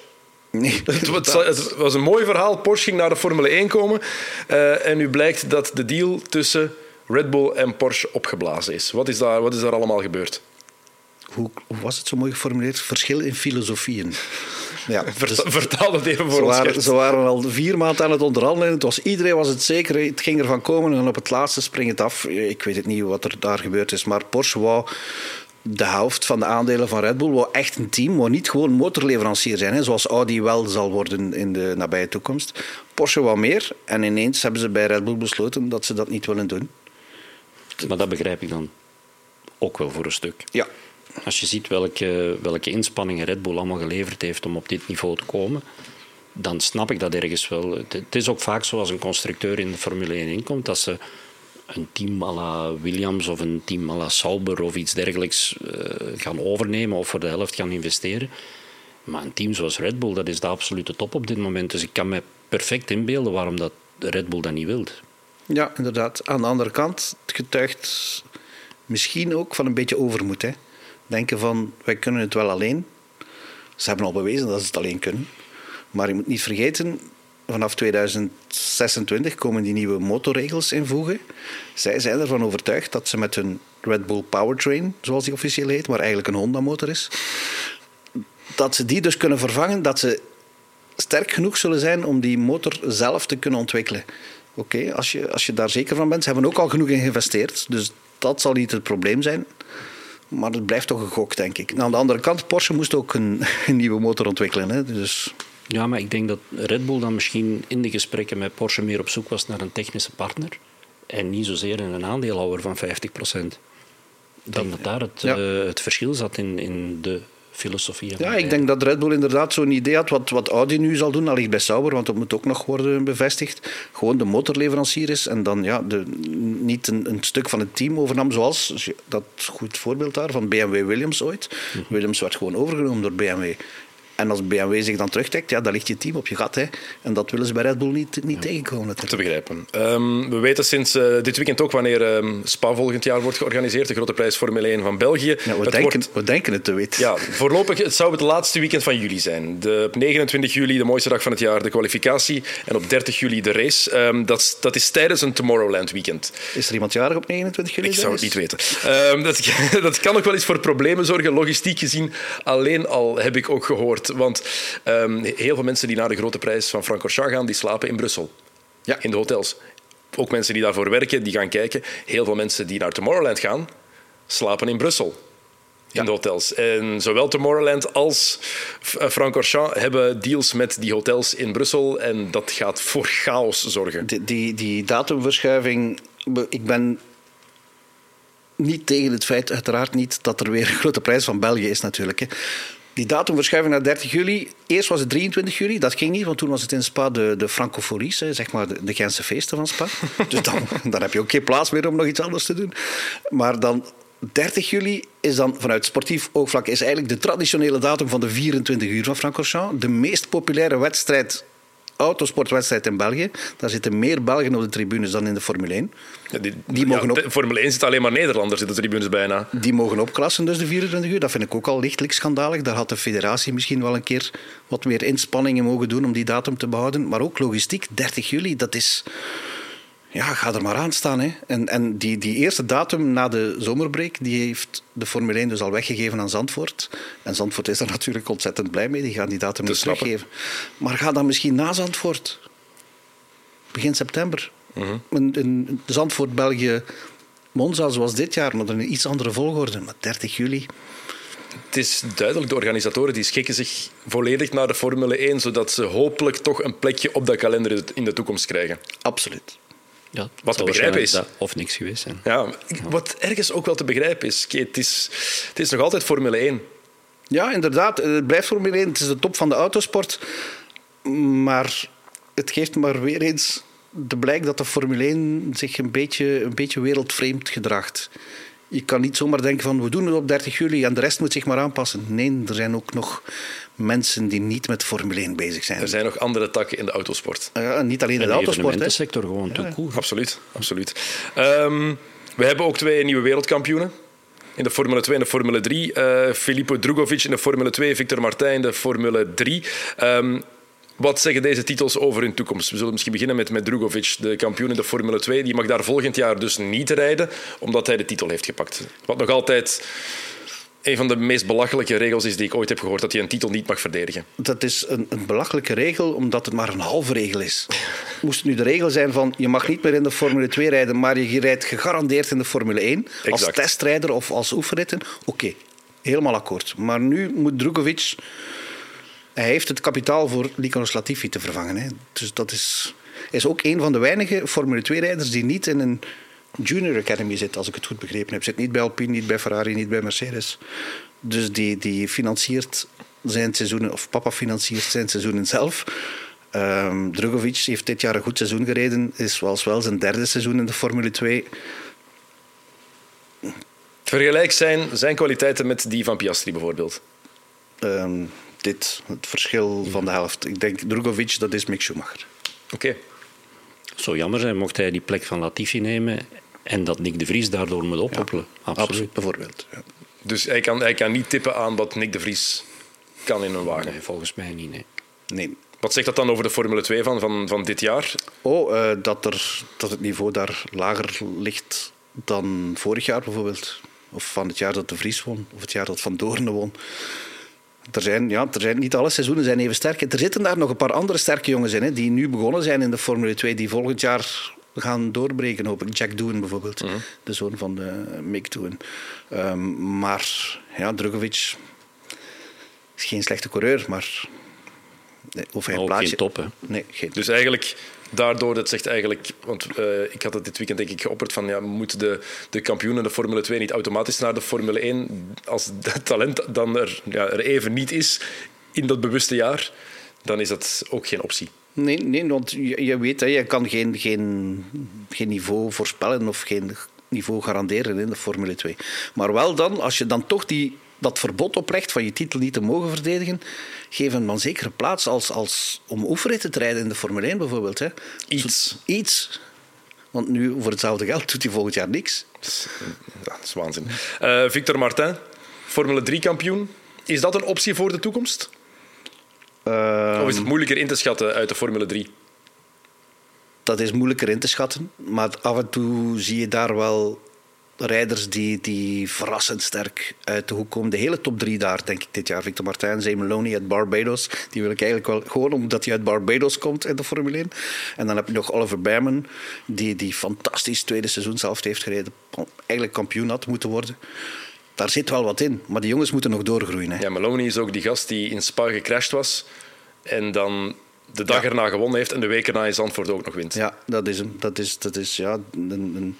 Nee, het, was een mooi verhaal. Porsche ging naar de Formule 1 komen. Uh, en nu blijkt dat de deal tussen Red Bull en Porsche opgeblazen is. Wat is daar, wat is daar allemaal gebeurd? Hoe, hoe was het zo mooi geformuleerd? Verschil in filosofieën. Ja, dus, vertaal het even voor ze ons. Waren, ze waren al vier maanden aan het onderhandelen. Het was, iedereen was het zeker. Het ging ervan komen en op het laatste springt het af. Ik weet het niet wat er daar gebeurd is. Maar Porsche wou de helft van de aandelen van Red Bull wou echt een team, wou niet gewoon motorleverancier zijn, hè, zoals Audi wel zal worden in de nabije toekomst. Porsche wou meer en ineens hebben ze bij Red Bull besloten dat ze dat niet willen doen. Maar dat begrijp ik dan ook wel voor een stuk. Ja. Als je ziet welke, welke inspanningen Red Bull allemaal geleverd heeft om op dit niveau te komen, dan snap ik dat ergens wel. Het is ook vaak zo als een constructeur in de Formule 1 inkomt, dat ze een team à Williams of een team à la Sauber of iets dergelijks uh, gaan overnemen of voor de helft gaan investeren. Maar een team zoals Red Bull, dat is de absolute top op dit moment. Dus ik kan me perfect inbeelden waarom dat Red Bull dat niet wil. Ja, inderdaad. Aan de andere kant, het getuigt misschien ook van een beetje overmoed. Hè? Denken van, wij kunnen het wel alleen. Ze hebben al bewezen dat ze het alleen kunnen. Maar je moet niet vergeten, vanaf 2026 komen die nieuwe motorregels invoegen. Zij zijn ervan overtuigd dat ze met hun Red Bull Powertrain, zoals die officieel heet, maar eigenlijk een Honda-motor is, dat ze die dus kunnen vervangen, dat ze sterk genoeg zullen zijn om die motor zelf te kunnen ontwikkelen. Oké, als, je, als je daar zeker van bent. Ze hebben ook al genoeg in geïnvesteerd. Dus dat zal niet het probleem zijn. Maar het blijft toch een gok, denk ik. aan de andere kant, Porsche moest ook een, een nieuwe motor ontwikkelen. Hè? Dus... Ja, maar ik denk dat Red Bull dan misschien in de gesprekken met Porsche meer op zoek was naar een technische partner. En niet zozeer in een aandeelhouder van 50 procent. Ik denk dat daar het, ja. uh, het verschil zat in, in de filosofie. Ja, ik denk dat Red Bull inderdaad zo'n idee had wat, wat Audi nu zal doen, al ligt bij Sauber, want dat moet ook nog worden bevestigd. Gewoon de motorleverancier is en dan ja, de, niet een, een stuk van het team overnam, zoals dat goed voorbeeld daar van BMW Williams ooit. Mm -hmm. Williams werd gewoon overgenomen door BMW. En als BMW zich dan terugtrekt, ja, dan ligt je team op je gat. Hè. En dat willen ze bij Red Bull niet, niet ja. tegenkomen. Natuurlijk. Te begrijpen. Um, we weten sinds uh, dit weekend ook wanneer um, Spa volgend jaar wordt georganiseerd. De grote prijs Formule 1 van België. Ja, we, het denken, wordt, we denken het te weten. Ja, voorlopig het zou het laatste weekend van juli zijn. De, op 29 juli, de mooiste dag van het jaar, de kwalificatie. En op 30 juli de race. Um, dat, dat is tijdens een Tomorrowland weekend. Is er iemand jarig op 29 juli? Ik zou het niet weten. dat, dat kan ook wel eens voor problemen zorgen, logistiek gezien. Alleen al heb ik ook gehoord. Want Um, heel veel mensen die naar de grote prijs van Francorchamps gaan, die slapen in Brussel. Ja. In de hotels. Ook mensen die daarvoor werken, die gaan kijken. Heel veel mensen die naar Tomorrowland gaan, slapen in Brussel. In de hotels. En zowel Tomorrowland als Francorchamps hebben deals met die hotels in Brussel. En dat gaat voor chaos zorgen. Die, die, die datumverschuiving. Ik ben niet tegen het feit, uiteraard niet, dat er weer een grote prijs van België is natuurlijk. Hè die datumverschuiving naar 30 juli. Eerst was het 23 juli, dat ging niet, want toen was het in Spa de, de Francofolies, zeg maar de, de Gentse feesten van Spa. dus dan, dan heb je ook geen plaats meer om nog iets anders te doen. Maar dan 30 juli is dan vanuit sportief oogvlak is eigenlijk de traditionele datum van de 24 uur van Francorchamps. De meest populaire wedstrijd autosportwedstrijd in België. Daar zitten meer Belgen op de tribunes dan in de Formule 1. Ja, die, die mogen ja, op... Formule 1 zitten alleen maar Nederlanders in de tribunes bijna. Die mogen opklassen, dus de 24 uur. Dat vind ik ook al lichtelijk schandalig. Daar had de federatie misschien wel een keer wat meer inspanningen mogen doen om die datum te behouden. Maar ook logistiek, 30 juli, dat is... Ja, ga er maar aan staan. Hè. En, en die, die eerste datum na de zomerbreak, die heeft de Formule 1 dus al weggegeven aan Zandvoort. En Zandvoort is er natuurlijk ontzettend blij mee. Die gaan die datum niet teruggeven. Maar ga dan misschien na Zandvoort. Begin september. -huh. in, in Zandvoort, België, Monza zoals dit jaar, maar dan in een iets andere volgorde. Maar 30 juli... Het is duidelijk, de organisatoren die schikken zich volledig naar de Formule 1, zodat ze hopelijk toch een plekje op dat kalender in de toekomst krijgen. Absoluut. Ja, wat te begrijpen is. of niks geweest zijn. Ja, wat ergens ook wel te begrijpen is. Het is, het is nog altijd Formule 1. Ja, inderdaad. Het blijft Formule 1. Het is de top van de autosport. Maar het geeft maar weer eens de blijk dat de Formule 1 zich een beetje, een beetje wereldvreemd gedraagt. Je kan niet zomaar denken van we doen het op 30 juli en de rest moet zich maar aanpassen. Nee, er zijn ook nog mensen die niet met Formule 1 bezig zijn. Er zijn nog andere takken in de autosport. Uh, niet alleen in de, autosport. De sector gewoon ja. Absoluut. absoluut. Um, we hebben ook twee nieuwe wereldkampioenen. In de Formule 2 en de Formule 3. Uh, Filippo Drugovic in de Formule 2, Victor Martijn in de Formule 3. Um, wat zeggen deze titels over hun toekomst? We zullen misschien beginnen met, met Drugovic, de kampioen in de Formule 2. Die mag daar volgend jaar dus niet rijden, omdat hij de titel heeft gepakt. Wat nog altijd een van de meest belachelijke regels is die ik ooit heb gehoord, dat je een titel niet mag verdedigen. Dat is een, een belachelijke regel, omdat het maar een halve regel is. Moest het nu de regel zijn van je mag niet meer in de Formule 2 rijden, maar je rijdt gegarandeerd in de Formule 1 exact. als testrijder of als oefenritten, oké, helemaal akkoord. Maar nu moet Drugovic... Hij heeft het kapitaal voor Nicolas Latifi te vervangen. Hè. Dus dat is, is ook een van de weinige Formule 2-rijders die niet in een Junior Academy zit, als ik het goed begrepen heb. Zit niet bij Alpine, niet bij Ferrari, niet bij Mercedes. Dus die, die financiert zijn seizoenen, of papa financiert zijn seizoenen zelf. Um, Drugovic heeft dit jaar een goed seizoen gereden. Is zoals wel zijn derde seizoen in de Formule 2. Vergelijk zijn, zijn kwaliteiten met die van Piastri bijvoorbeeld? Um, dit, het verschil van de helft. Ik denk Drugovic, dat is Mick Schumacher. Oké. Okay. Zou jammer zijn mocht hij die plek van Latifi nemen en dat Nick de Vries daardoor moet ophoppelen. Ja, absoluut. absoluut. bijvoorbeeld. Ja. Dus hij kan, hij kan niet tippen aan wat Nick de Vries kan in een wagen? Nee, volgens mij niet, nee. nee. Wat zegt dat dan over de Formule 2 van, van, van dit jaar? Oh, uh, dat, er, dat het niveau daar lager ligt dan vorig jaar bijvoorbeeld. Of van het jaar dat de Vries won, of het jaar dat Van Doornen won. Er zijn, ja, er zijn niet alle seizoenen zijn even sterk. Er zitten daar nog een paar andere sterke jongens in, hè, die nu begonnen zijn in de Formule 2, die volgend jaar gaan doorbreken, hoop ik. Jack Doen bijvoorbeeld, Mhm. de zoon van de Mick Doen. Ehm, maar ja, Drugovic is geen slechte coureur, maar nee, of hij een Ook plaatsje... geen top, hè? Nee, geen Dus eigenlijk, daardoor, dat zegt eigenlijk... Want eh, ik had het dit weekend denk ik geopperd van... Ja, moet de, de kampioen in de Formule 2 niet automatisch naar de Formule 1? Als dat talent dan er, ja, er even niet is in dat bewuste jaar, dan is dat ook geen optie. Nee, nee want je, je weet, hè, je kan geen, geen, geen niveau voorspellen of geen niveau garanderen in de Formule 2. Maar wel dan, als je dan toch die, dat verbod oplegt van je titel niet te mogen verdedigen, geef hem dan zeker een plaats als, als, om oefenritten te rijden in de Formule 1 bijvoorbeeld. Hè. Iets. Iets. Want nu, voor hetzelfde geld, doet hij volgend jaar niks. Dat is, ja, dat is waanzin. Eh, Victor Martin, Formule 3 kampioen. Is dat een optie voor de toekomst? Ehm, Of is het moeilijker in te schatten uit de Formule 3? dat is moeilijker in te schatten. Maar af en toe zie je daar wel rijders die, die verrassend sterk uit de hoek komen. De hele top drie daar, denk ik, dit jaar. Victor Martin, Zay Maloney uit Barbados. Die wil ik eigenlijk wel gewoon omdat hij uit Barbados komt in de Formule 1. En dan heb je nog Oliver Behrman, die, die fantastisch tweede seizoen zelf heeft gereden. Eigenlijk kampioen had moeten worden. Daar zit wel wat in, maar die jongens moeten nog doorgroeien. Hè. Ja, Maloney is ook die gast die in Spa gecrashed was en dan de dag erna gewonnen heeft en de week erna in Zandvoort ook nog wint. Ja, dat is hem. Dat is, dat is, ja, een, een-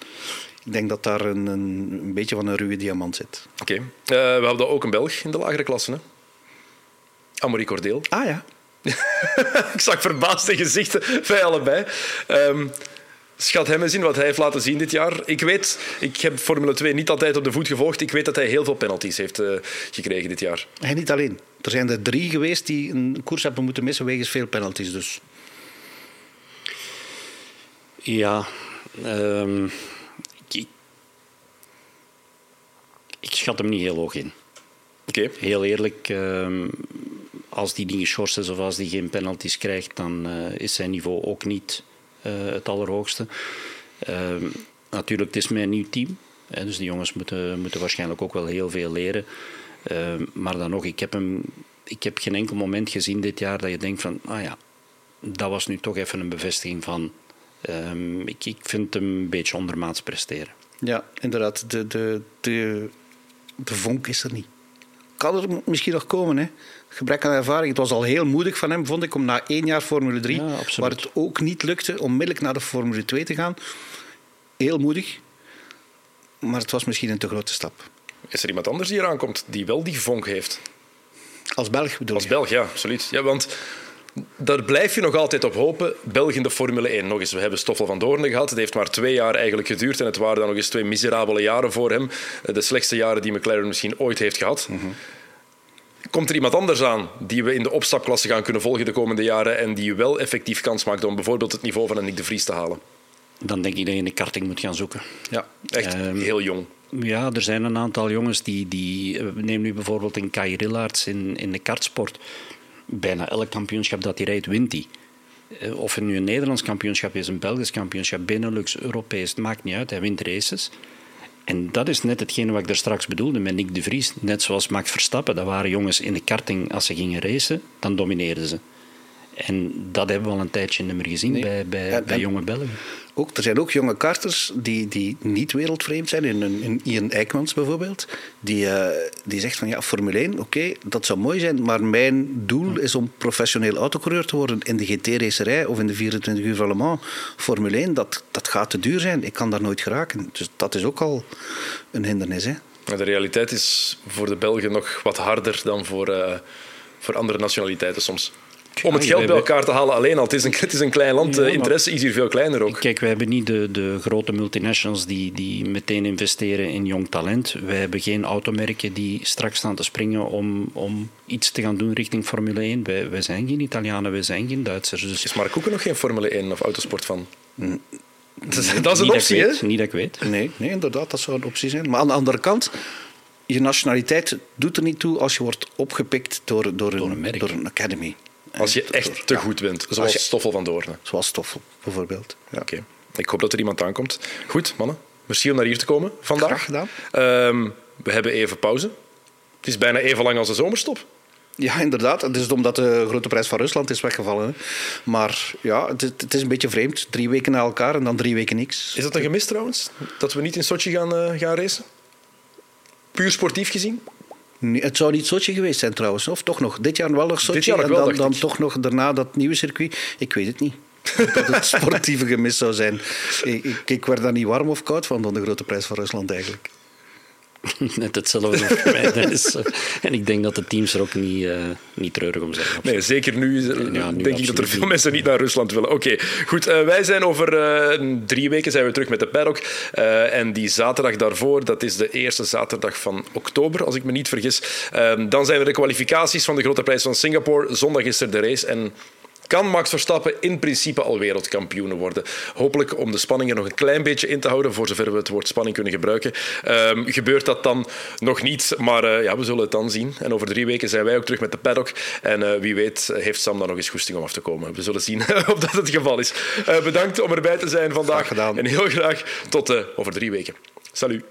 ik denk dat daar een, een, een beetje van een ruwe diamant zit. Oké. Eh, we hadden ook een Belg in de lagere klasse. Hè? Amory Cordeel. Ah ja. ik zag verbaasde gezichten bij allebei. Ehm, schat hem eens in wat hij heeft laten zien dit jaar. Ik weet, ik heb Formule 2 niet altijd op de voet gevolgd. Ik weet dat hij heel veel penalties heeft eh, gekregen dit jaar. En niet alleen. Er zijn er drie geweest die een koers hebben moeten missen wegens veel penalties. Dus. Ja, ehm, ik, ik schat hem niet heel hoog in. Oké. Heel eerlijk, ehm, als die dingen geschorst is of als die geen penalties krijgt, dan eh, is zijn niveau ook niet het allerhoogste. Ehm, natuurlijk, het is mijn nieuw team. Hè, dus die jongens moeten, moeten waarschijnlijk ook wel heel veel leren. Ehm, maar dan nog, ik heb, hem, ik heb geen enkel moment gezien dit jaar dat je denkt van, ah ja, dat was nu toch even een bevestiging van... ehm, ik, ik vind hem een beetje ondermaats presteren. Ja, inderdaad. De, de, de, de vonk is er niet. Kan er misschien nog komen, hè? Gebrek aan ervaring. Het was al heel moedig van hem, vond ik, om na één jaar Formule 3, Ja, absoluut. waar het ook niet lukte, onmiddellijk naar de Formule 2 te gaan. Heel moedig. Maar het was misschien een te grote stap. Is er iemand anders die eraan komt die wel die vonk heeft? Als Belg bedoel Als je? Belg, ja, absoluut. Ja, want daar blijf je nog altijd op hopen. België in de Formule 1. Nog eens, we hebben Stoffel van Doornen gehad. Het heeft maar twee jaar eigenlijk geduurd. En het waren dan nog eens twee miserabele jaren voor hem. De slechtste jaren die McLaren misschien ooit heeft gehad. Komt er iemand anders aan die we in de opstapklasse gaan kunnen volgen de komende jaren en die wel effectief kans maakt om bijvoorbeeld het niveau van een Nick de Vries te halen? Dan denk ik dat je in de karting moet gaan zoeken. Ja. Echt Ehm, heel jong. Ja, er zijn een aantal jongens die... die eh, neem nu bijvoorbeeld een Kai Rillaerts in, in de kartsport. Bijna elk kampioenschap dat hij rijdt, wint hij. Eh, Of het nu een Nederlands kampioenschap is, een Belgisch kampioenschap, Benelux, Europees, het maakt niet uit. Hij wint races. En dat is net hetgene wat ik daar straks bedoelde met Nick de Vries. Net zoals Max Verstappen. Dat waren jongens in de karting, als ze gingen racen, dan domineerden ze. En dat hebben we al een tijdje niet meer gezien bij, bij, En- bij jonge Belgen. Ook, er zijn ook jonge karters die, die niet wereldvreemd zijn. In, in, Ian Eijkmans bijvoorbeeld. Die, eh, die zegt van ja, Formule 1, oké, dat zou mooi zijn. Maar mijn doel is om professioneel autocoureur te worden in de GT-racerij of in de 24 uur van Le Mans. Formule 1, dat, dat gaat te duur zijn. Ik kan daar nooit geraken. Dus dat is ook al een hindernis. Hè? Maar De realiteit is voor de Belgen nog wat harder dan voor, eh, voor andere nationaliteiten soms. Om het geld bij elkaar te halen alleen al. Het is een, het is een klein land. Ja, De maar- interesse is hier veel kleiner ook. Kijk, wij hebben niet de, de grote multinationals die, die meteen investeren in jong talent. Wij hebben geen automerken die straks staan te springen om, om iets te gaan doen richting Formule 1. Wij, wij zijn geen Italianen, wij zijn geen Duitsers. Dus Is Mark Koeken nog geen Formule 1 of autosport van? Dat is, dat is een niet optie, hè? Niet dat ik weet. Nee, nee, inderdaad, dat zou een optie zijn. Maar aan de andere kant, je nationaliteit doet er niet toe als je wordt opgepikt door, door, een, een merk. door een academy. Als je echt te goed bent, zoals je- Stoffel van Doornen. Zoals Stoffel, bijvoorbeeld. Ja. Oké, ik hoop dat er iemand aankomt. Goed, mannen. Merci om naar hier te komen vandaag. Graag gedaan. Ehm, we hebben even pauze. Het is bijna even lang als de zomerstop. Ja, inderdaad. Het is omdat de grote prijs van Rusland is weggevallen. Hè. Maar ja, het is, het is, een beetje vreemd. Drie weken na elkaar en dan drie weken niks. Is dat een gemis trouwens? Dat we niet in Sochi gaan, uh, gaan racen? Puur sportief gezien? Het zou niet Sochi geweest zijn trouwens. Of toch nog? Dit jaar wel nog Sochi. En wel, dan, dan toch nog daarna dat nieuwe circuit. Ik weet het niet. dat het sportieve gemis zou zijn. Ik, ik, ik werd daar niet warm of koud van, van de grote prijs van Rusland eigenlijk. Net hetzelfde. Is, en ik denk dat de teams er ook niet, uh, niet treurig om zijn. Nee, zeker nu, ja, nu denk ik dat er veel mensen niet naar Rusland willen. Oké, okay, goed. Uh, wij zijn over uh, drie weken zijn we terug met de paddock. en die zaterdag daarvoor, dat is de eerste zaterdag van oktober, als ik me niet vergis. dan zijn er de kwalificaties van de Grote Prijs van Singapore. Zondag is er de race en kan Max Verstappen in principe al wereldkampioen worden. Hopelijk om de spanning er nog een klein beetje in te houden, voor zover we het woord spanning kunnen gebruiken. Um, gebeurt dat dan nog niet, maar uh, ja, we zullen het dan zien. En over drie weken zijn wij ook terug met de paddock. En uh, wie weet heeft Sam dan nog eens goesting om af te komen. We zullen zien of dat het geval is. Uh, bedankt om erbij te zijn vandaag. En heel graag tot over drie weken. Salut.